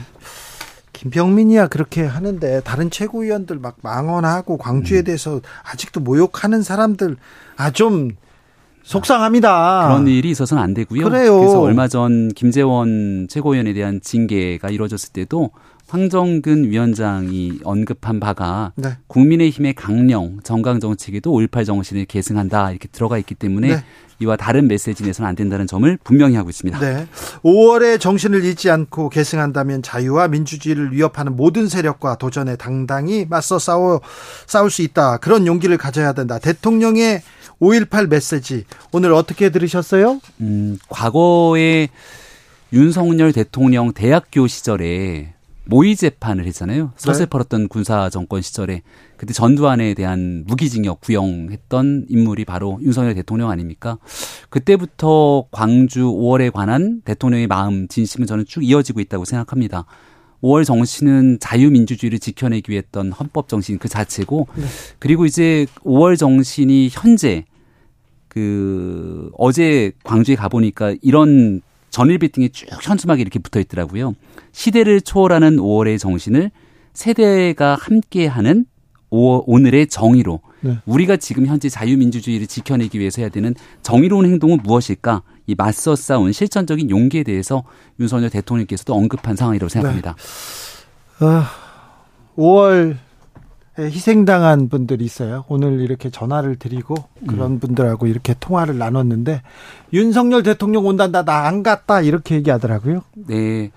김병민이야 그렇게 하는데 다른 최고위원들 막 망언하고 광주에 음. 대해서 아직도 모욕하는 사람들 아 좀 속상합니다. 그런 일이 있어서는 안 되고요. 그래요. 그래서 얼마 전 김재원 최고위원에 대한 징계가 이루어졌을 때도 황정근 위원장이 언급한 바가 네. 국민의힘의 강령 정강 정책에도 5.18 정신을 계승한다 이렇게 들어가 있기 때문에 네. 이와 다른 메시지 내서는 안 된다는 점을 분명히 하고 있습니다. 네. 5월에 정신을 잃지 않고 계승한다면 자유와 민주주의를 위협하는 모든 세력과 도전에 당당히 맞서 싸워 싸울 수 있다. 그런 용기를 가져야 된다. 대통령의 5.18 메시지 오늘 어떻게 들으셨어요? 음, 과거에 윤석열 대통령 대학교 시절에 모의 재판을 했잖아요. 서세 네. 팔았던 군사 정권 시절에 그때 전두환에 대한 무기징역 구형했던 인물이 바로 윤석열 대통령 아닙니까? 그때부터 광주 5월에 관한 대통령의 마음 진심은 저는 쭉 이어지고 있다고 생각합니다. 5월 정신은 자유민주주의를 지켜내기 위해 했던 헌법 정신 그 자체고 네. 그리고 이제 5월 정신이 현재 그 어제 광주에 가 보니까 이런 전일 빌딩이 쭉 현수막이 이렇게 붙어 있더라고요. 시대를 초월하는 5월의 정신을 세대가 함께하는 오늘의 정의로 네. 우리가 지금 현재 자유민주주의를 지켜내기 위해서 해야 되는 정의로운 행동은 무엇일까? 이 맞서 싸운 실천적인 용기에 대해서 윤석열 대통령께서도 언급한 상황이라고 생각합니다. 네. 어, 5월 희생당한 분들이 있어요. 오늘 이렇게 전화를 드리고 그런 음. 분들하고 이렇게 통화를 나눴는데 윤석열 대통령 온단다 나 안 갔다 이렇게 얘기하더라고요. 네.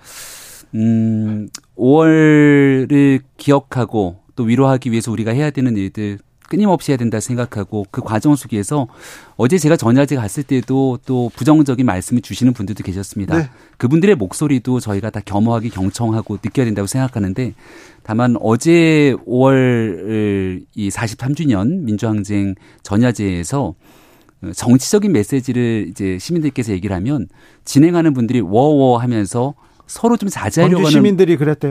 음, 5월을 기억하고 또 위로하기 위해서 우리가 해야 되는 일들 끊임없이 해야 된다 생각하고 그 과정 속에서 어제 제가 전야제 갔을 때도 또 부정적인 말씀을 주시는 분들도 계셨습니다. 네. 그분들의 목소리도 저희가 다 겸허하게 경청하고 느껴야 된다고 생각하는데 다만 어제 5월 이 43주년 민주항쟁 전야제에서 정치적인 메시지를 이제 시민들께서 얘기를 하면 진행하는 분들이 워워 하면서 서로 좀 자제하려고 하는.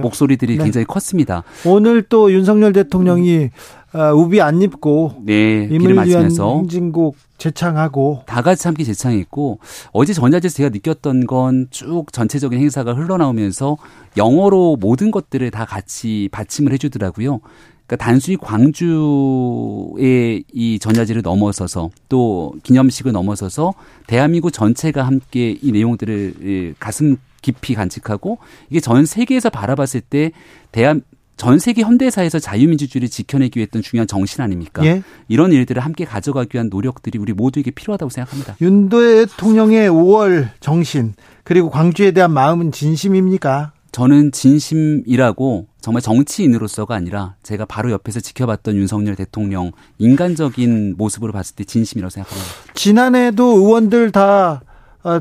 목소리들이 네. 굉장히 컸습니다. 오늘 또 윤석열 대통령이 어, 우비 안 입고 네, 임을 위한 행진곡 재창하고 다 같이 함께 재창했고 어제 전야제에서 제가 느꼈던 건 쭉 전체적인 행사가 흘러나오면서 영어로 모든 것들을 다 같이 받침을 해주더라고요. 그러니까 단순히 광주의 이 전야제를 넘어서서 또 기념식을 넘어서서 대한민국 전체가 함께 이 내용들을 가슴 깊이 간직하고 이게 전 세계에서 바라봤을 때 대한 전 세계 현대사에서 자유민주주의를 지켜내기 위해 했던 중요한 정신 아닙니까? 예? 이런 일들을 함께 가져가기 위한 노력들이 우리 모두에게 필요하다고 생각합니다. 윤 대통령의 5월 정신 그리고 광주에 대한 마음은 진심입니까? 저는 진심이라고 정말 정치인으로서가 아니라 제가 바로 옆에서 지켜봤던 윤석열 대통령 인간적인 모습으로 봤을 때 진심이라고 생각합니다. 지난해도 의원들 다 어,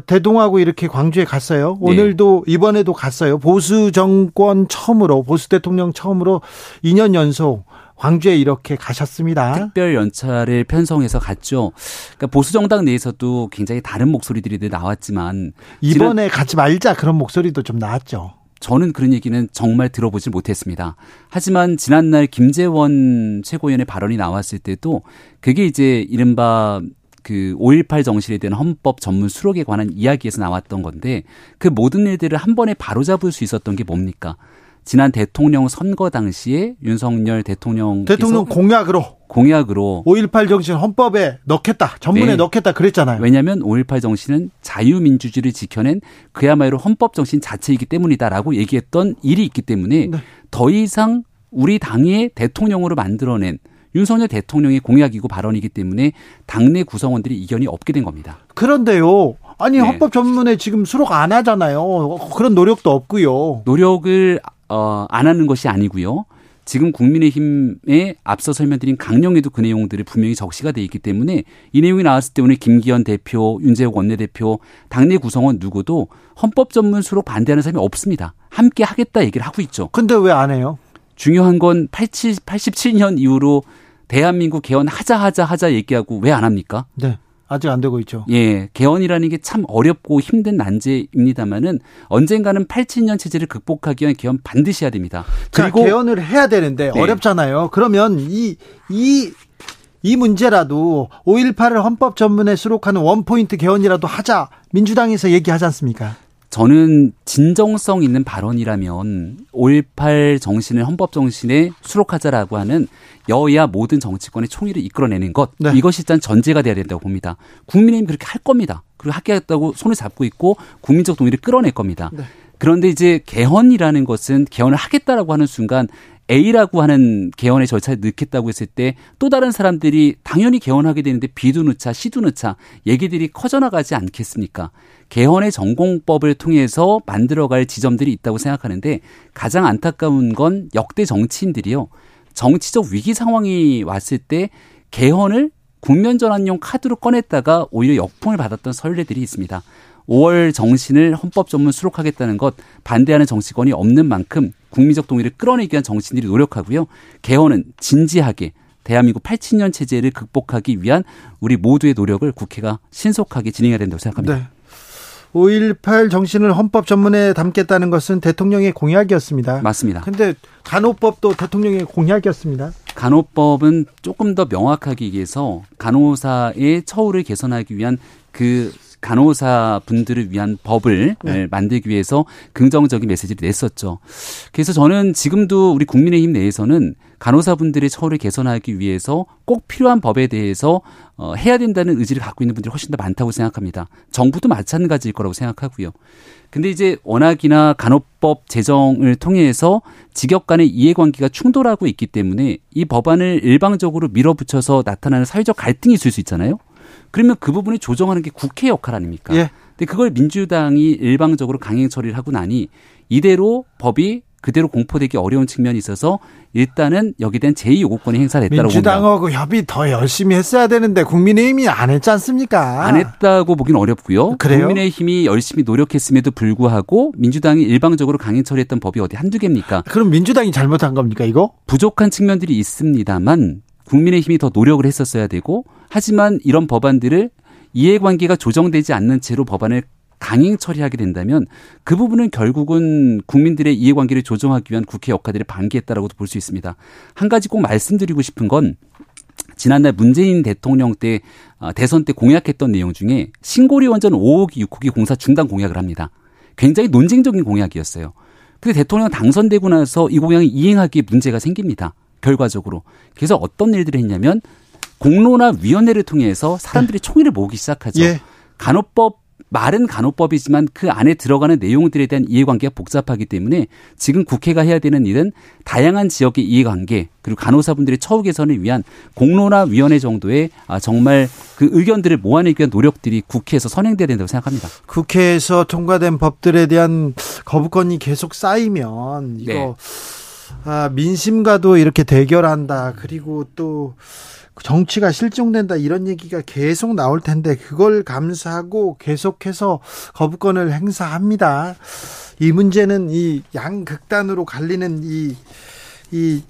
대동하고 이렇게 광주에 갔어요. 오늘도 네. 이번에도 갔어요. 보수 정권 처음으로 보수 대통령 처음으로 2년 연속 광주에 이렇게 가셨습니다. 특별 연차를 편성해서 갔죠. 그러니까 보수 정당 내에서도 굉장히 다른 목소리들이 나왔지만 이번에 가지 말자 그런 목소리도 좀 나왔죠. 저는 그런 얘기는 정말 들어보지 못했습니다. 하지만 지난날 김재원 최고위원의 발언이 나왔을 때도 그게 이제 이른바 그 5.18 정신에 대한 헌법 전문 수록에 관한 이야기에서 나왔던 건데 그 모든 일들을 한 번에 바로잡을 수 있었던 게 뭡니까? 지난 대통령 선거 당시에 윤석열 대통령 대통령 공약으로 공약으로 5.18 정신 헌법에 넣겠다. 전문에 네. 넣겠다 그랬잖아요. 왜냐하면 5.18 정신은 자유민주주의를 지켜낸 그야말로 헌법 정신 자체이기 때문이다라고 얘기했던 일이 있기 때문에 네. 더 이상 우리 당의 대통령으로 만들어낸 윤석열 대통령의 공약이고 발언이기 때문에 당내 구성원들이 이견이 없게 된 겁니다. 그런데요. 아니 네. 헌법 전문에 지금 수록 안 하잖아요. 그런 노력도 없고요. 노력을 어, 안 하는 것이 아니고요. 지금 국민의힘에 앞서 설명드린 강령에도 그 내용들이 분명히 적시가 돼 있기 때문에 이 내용이 나왔을 때 오늘 김기현 대표, 윤재욱 원내대표, 당내 구성원 누구도 헌법 전문 수록 반대하는 사람이 없습니다. 함께 하겠다 얘기를 하고 있죠. 근데 왜 안 해요? 중요한 건 87, 87년 이후로 대한민국 개헌 하자 하자 하자 얘기하고 왜 안 합니까? 네. 아직 안 되고 있죠. 예, 개헌이라는 게 참 어렵고 힘든 난제입니다만은 언젠가는 87년 체제를 극복하기 위한 개헌 반드시 해야 됩니다. 그리고 자, 개헌을 해야 되는데 네. 어렵잖아요. 그러면 이 이, 이 문제라도 5.18을 헌법 전문에 수록하는 원포인트 개헌이라도 하자 민주당에서 얘기하지 않습니까? 저는 진정성 있는 발언이라면 5.18 정신을 헌법 정신에 수록하자라고 하는 여야 모든 정치권의 총의를 이끌어내는 것 네. 이것이 일단 전제가 돼야 된다고 봅니다. 국민의힘 그렇게 할 겁니다. 그리고 하겠다고 손을 잡고 있고 국민적 동의를 끌어낼 겁니다. 네. 그런데 이제 개헌이라는 것은 개헌을 하겠다라고 하는 순간 A라고 하는 개헌의 절차를 넣겠다고 했을 때 또 다른 사람들이 당연히 개헌하게 되는데 B도 넣자 C도 넣자 얘기들이 커져나가지 않겠습니까? 개헌의 전공법을 통해서 만들어갈 지점들이 있다고 생각하는데 가장 안타까운 건 역대 정치인들이요. 정치적 위기 상황이 왔을 때 개헌을 국면 전환용 카드로 꺼냈다가 오히려 역풍을 받았던 선례들이 있습니다. 5월 정신을 헌법 전문 수록하겠다는 것 반대하는 정치권이 없는 만큼 국민적 동의를 끌어내기 위한 정치인들이 노력하고요. 개헌은 진지하게 대한민국 87년 체제를 극복하기 위한 우리 모두의 노력을 국회가 신속하게 진행해야 된다고 생각합니다. 네. 5.18 정신을 헌법 전문에 담겠다는 것은 대통령의 공약이었습니다. 맞습니다. 근데 간호법도 대통령의 공약이었습니다. 간호법은 조금 더 명확하게 얘기해서 간호사의 처우를 개선하기 위한 그 간호사 분들을 위한 법을 네. 만들기 위해서 긍정적인 메시지를 냈었죠. 그래서 저는 지금도 우리 국민의힘 내에서는 간호사분들의 처우를 개선하기 위해서 꼭 필요한 법에 대해서 어, 해야 된다는 의지를 갖고 있는 분들이 훨씬 더 많다고 생각합니다. 정부도 마찬가지일 거라고 생각하고요. 근데 이제 워낙이나 간호법 제정을 통해서 직역 간의 이해관계가 충돌하고 있기 때문에 이 법안을 일방적으로 밀어붙여서 나타나는 사회적 갈등이 있을 수 있잖아요. 그러면 그 부분을 조정하는 게 국회 역할 아닙니까? 예. 근데 그걸 민주당이 일방적으로 강행 처리를 하고 나니 이대로 법이 그대로 공포되기 어려운 측면이 있어서 일단은 여기에 대한 제2요구권이 행사됐다고 민주당하고 봅니다. 협의 더 열심히 했어야 되는데 국민의힘이 안 했지 않습니까? 안 했다고 보기는 어렵고요. 그래요? 국민의힘이 열심히 노력했음에도 불구하고 민주당이 일방적으로 강행 처리했던 법이 어디 한두 개입니까? 그럼 민주당이 잘못한 겁니까 이거? 부족한 측면들이 있습니다만 국민의힘이 더 노력을 했었어야 되고 하지만 이런 법안들을 이해관계가 조정되지 않는 채로 법안을 강행 처리하게 된다면 그 부분은 결국은 국민들의 이해관계를 조정하기 위한 국회 역할들을 방기했다라고도 볼 수 있습니다. 한 가지 꼭 말씀드리고 싶은 건 지난날 문재인 대통령 때 어, 대선 때 공약했던 내용 중에 신고리 원전 5호기 6호기 공사 중단 공약을 합니다. 굉장히 논쟁적인 공약이었어요. 근데 대통령 당선되고 나서 이 공약이 이행하기에 문제가 생깁니다. 결과적으로. 그래서 어떤 일들을 했냐면 공론화 위원회를 통해서 사람들이 네. 총의를 모으기 시작하죠. 예. 간호법 말은 간호법이지만 그 안에 들어가는 내용들에 대한 이해관계가 복잡하기 때문에 지금 국회가 해야 되는 일은 다양한 지역의 이해관계 그리고 간호사분들의 처우 개선을 위한 공론화 위원회 정도의 아, 정말 그 의견들을 모아내기 위한 노력들이 국회에서 선행돼야 된다고 생각합니다. 국회에서 통과된 법들에 대한 거부권이 계속 쌓이면 이거 네. 아, 민심과도 이렇게 대결한다. 그리고 또 정치가 실종된다 이런 얘기가 계속 나올 텐데 그걸 감수하고 계속해서 거부권을 행사합니다. 이 문제는 이 양극단으로 갈리는 이, 이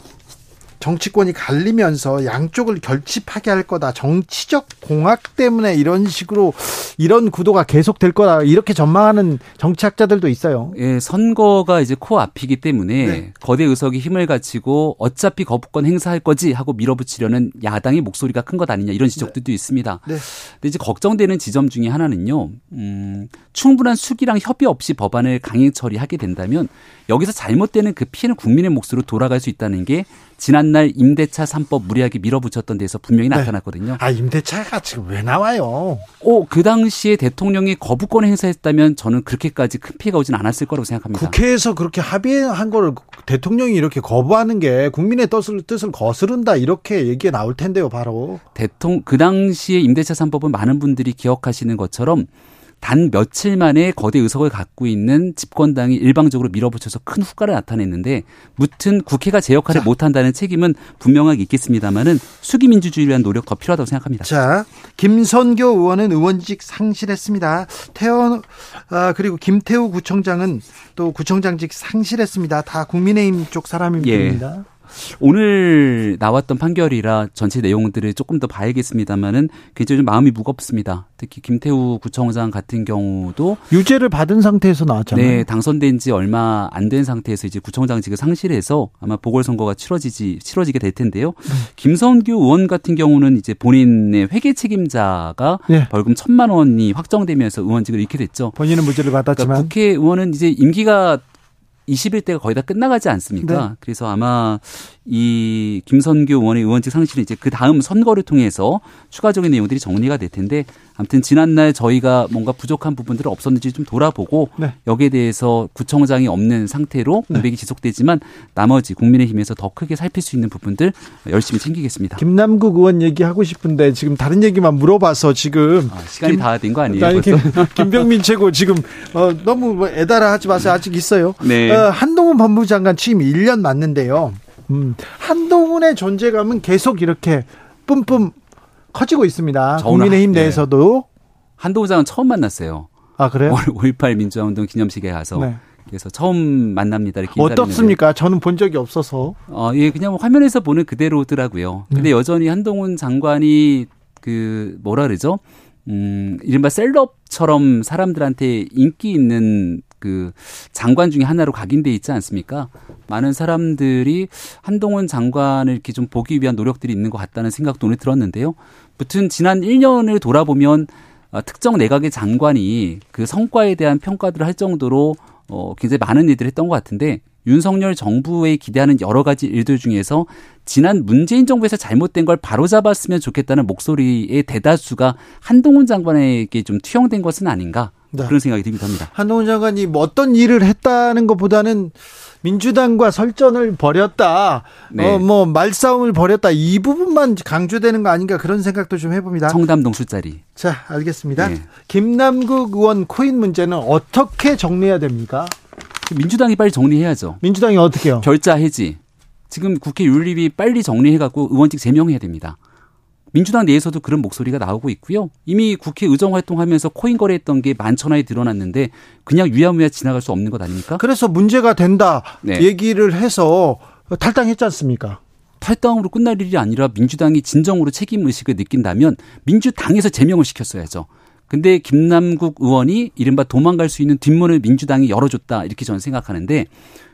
정치권이 갈리면서 양쪽을 결집하게 할 거다. 정치적 공학 때문에 이런 식으로 이런 구도가 계속될 거다. 이렇게 전망하는 정치학자들도 있어요. 예, 선거가 이제 코앞이기 때문에 네. 거대 의석이 힘을 갖추고 어차피 거부권 행사할 거지 하고 밀어붙이려는 야당의 목소리가 큰 것 아니냐 이런 지적들도 네. 있습니다. 네. 근데 이제 걱정되는 지점 중에 하나는요. 음, 충분한 수기랑 협의 없이 법안을 강행 처리하게 된다면 여기서 잘못되는 그 피해는 국민의 몫으로 돌아갈 수 있다는 게 지난날 임대차 3법 무리하게 밀어붙였던 데서 분명히 네. 나타났거든요. 아, 임대차가 지금 왜 나와요? 오, 그 당시에 대통령이 거부권 행사했다면 저는 그렇게까지 큰 피해가 오진 않았을 거라고 생각합니다. 국회에서 그렇게 합의한 거를 대통령이 이렇게 거부하는 게 국민의 뜻을, 뜻을 거스른다 이렇게 얘기가 나올 텐데요, 바로. 대통령, 그 당시에 임대차 3법은 많은 분들이 기억하시는 것처럼 단 며칠 만에 거대 의석을 갖고 있는 집권당이 일방적으로 밀어붙여서 큰 후과를 나타냈는데 무튼 국회가 제 역할을 자. 못한다는 책임은 분명하게 있겠습니다만은 수기 민주주의를 위한 노력 더 필요하다고 생각합니다. 자, 김선교 의원은 의원직 상실했습니다. 태원 아, 그리고 김태우 구청장은 또 구청장직 상실했습니다. 다 국민의힘 쪽 사람입니다. 예. 오늘 나왔던 판결이라 전체 내용들을 조금 더 봐야겠습니다만은 굉장히 좀 마음이 무겁습니다. 특히 김태우 구청장 같은 경우도 유죄를 받은 상태에서 나왔잖아요. 네, 당선된 지 얼마 안 된 상태에서 이제 구청장직을 상실해서 아마 보궐선거가 치러지지 치러지게 될 텐데요. 네. 김선규 의원 같은 경우는 이제 본인의 회계 책임자가 네. 벌금 천만 원이 확정되면서 의원직을 잃게 됐죠. 본인은 무죄를 받았지만 그러니까 국회의원은 이제 임기가 21대가 거의 다 끝나가지 않습니까? 네. 그래서 아마 이 김선규 의원의 의원직 상실은 이제 그 다음 선거를 통해서 추가적인 내용들이 정리가 될 텐데 아무튼 지난날 저희가 뭔가 부족한 부분들을 없었는지 좀 돌아보고 네. 여기에 대해서 구청장이 없는 상태로 네. 공백이 네. 지속되지만 나머지 국민의힘에서 더 크게 살필 수 있는 부분들 열심히 챙기겠습니다. 김남국 의원 얘기하고 싶은데 지금 다른 얘기만 물어봐서 지금 아, 시간이 다 된 거 아니에요? 아니, 김, 김병민 최고 지금 어, 너무 뭐 애달아 하지 마세요. 아직 있어요. 네. 어, 한동훈 법무장관 취임 1년 맞는데요. 음, 한동훈의 존재감은 계속 이렇게 뿜뿜 커지고 있습니다. 국민의힘 네. 내에서도 한동훈 장은 처음 만났어요. 아 그래요? 5.18 민주화운동 기념식에 가서 네. 그래서 처음 만납니다. 이렇게 어떻습니까? 저는 본 적이 없어서. 어, 예, 그냥 화면에서 보는 그대로더라고요. 근데 네. 여전히 한동훈 장관이 그 뭐라 그러죠? 음, 이른바 셀럽처럼 사람들한테 인기 있는 그 장관 중에 하나로 각인돼 있지 않습니까? 많은 사람들이 한동훈 장관을 이렇게 좀 보기 위한 노력들이 있는 것 같다는 생각도 오늘 들었는데요. 무튼 지난 1년을 돌아보면 어, 특정 내각의 장관이 그 성과에 대한 평가들을 할 정도로 어, 굉장히 많은 일들을 했던 것 같은데 윤석열 정부에 기대하는 여러 가지 일들 중에서 지난 문재인 정부에서 잘못된 걸 바로잡았으면 좋겠다는 목소리의 대다수가 한동훈 장관에게 좀 투영된 것은 아닌가 네. 그런 생각이 듭니다. 한동훈 장관이 뭐 어떤 일을 했다는 것보다는 민주당과 설전을 벌였다. 네. 어, 뭐 말싸움을 벌였다. 이 부분만 강조되는 거 아닌가 그런 생각도 좀 해봅니다. 청담동 술자리. 자, 알겠습니다. 네. 김남국 의원 코인 문제는 어떻게 정리해야 됩니까? 민주당이 빨리 정리해야죠. 민주당이 어떻게요? 결자 해지. 지금 국회 윤리위 빨리 정리해갖고 의원직 제명해야 됩니다. 민주당 내에서도 그런 목소리가 나오고 있고요. 이미 국회 의정 활동하면서 코인 거래했던 게 만천하에 드러났는데 그냥 유야무야 지나갈 수 없는 것 아닙니까? 그래서 문제가 된다 네. 얘기를 해서 탈당했지 않습니까? 탈당으로 끝날 일이 아니라 민주당이 진정으로 책임 의식을 느낀다면 민주당에서 제명을 시켰어야죠. 근데 김남국 의원이 이른바 도망갈 수 있는 뒷문을 민주당이 열어줬다 이렇게 저는 생각하는데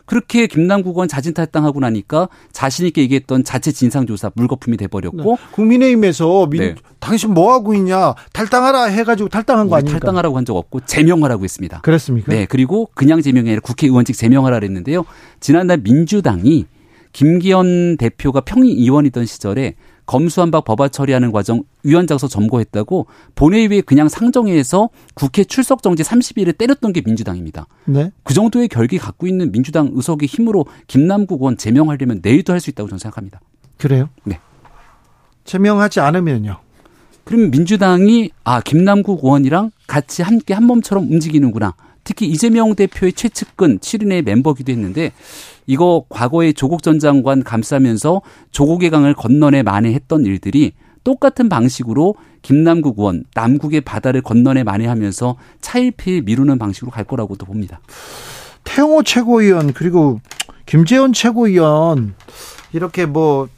그렇게 김남국 의원 자진 탈당하고 나니까 자신 있게 얘기했던 자체 진상조사 물거품이 돼버렸고 네. 국민의힘에서 민, 네. 당신 뭐 하고 있냐 탈당하라 해가지고 탈당한 거 아닙니까? 탈당하라고 한 적 없고 제명하라고 했습니다. 그렇습니까? 네 그리고 그냥 제명이 아니라 국회의원직 제명하라 그랬는데요. 지난달 민주당이 김기현 대표가 평의위원이던 시절에 검수한박 법안 처리하는 과정 위원장서 점거했다고 본회의에 그냥 상정해서 국회 출석 정지 30일을 때렸던 게 민주당입니다. 네. 그 정도의 결기 갖고 있는 민주당 의석의 힘으로 김남국 의원 제명하려면 내일도 할 수 있다고 저는 생각합니다. 그래요? 네. 제명하지 않으면요? 그러면 민주당이 아 김남국 의원이랑 같이 함께 한 몸처럼 움직이는구나. 특히 이재명 대표의 최측근 7인의 멤버기도 했는데 이거 과거에 조국 전 장관 감싸면서 조국의 강을 건너내 만회했던 일들이 똑같은 방식으로 김남국 의원 남국의 바다를 건너내 만회하면서 차일피일 미루는 방식으로 갈 거라고도 봅니다. 태영호 최고위원 그리고 김재원 최고위원 이렇게 뭐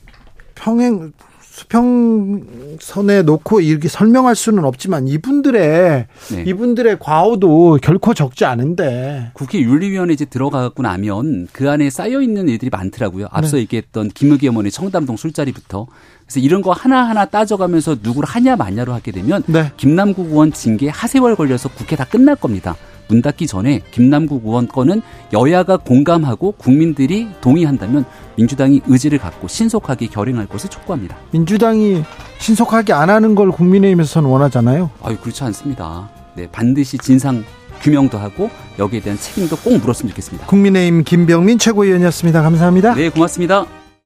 평행 수평선에 놓고 이렇게 설명할 수는 없지만 이분들의 네. 이분들의 과오도 결코 적지 않은데 국회 윤리위원회 이제 들어가고 나면 그 안에 쌓여 있는 일들이 많더라고요. 앞서 네. 얘기했던 김의기 어머니 청담동 술자리부터 그래서 이런 거 하나하나 따져가면서 누구를 하냐 마냐로 하게 되면 네. 김남국 의원 징계 하세월 걸려서 국회 다 끝날 겁니다. 문 닫기 전에 김남국 의원 건은 여야가 공감하고 국민들이 동의한다면 민주당이 의지를 갖고 신속하게 결행할 것을 촉구합니다. 민주당이 신속하게 안 하는 걸 국민의힘에서는 원하잖아요. 아유 그렇지 않습니다. 네 반드시 진상 규명도 하고 여기에 대한 책임도 꼭 물었으면 좋겠습니다. 국민의힘 김병민 최고위원이었습니다. 감사합니다. 네 고맙습니다.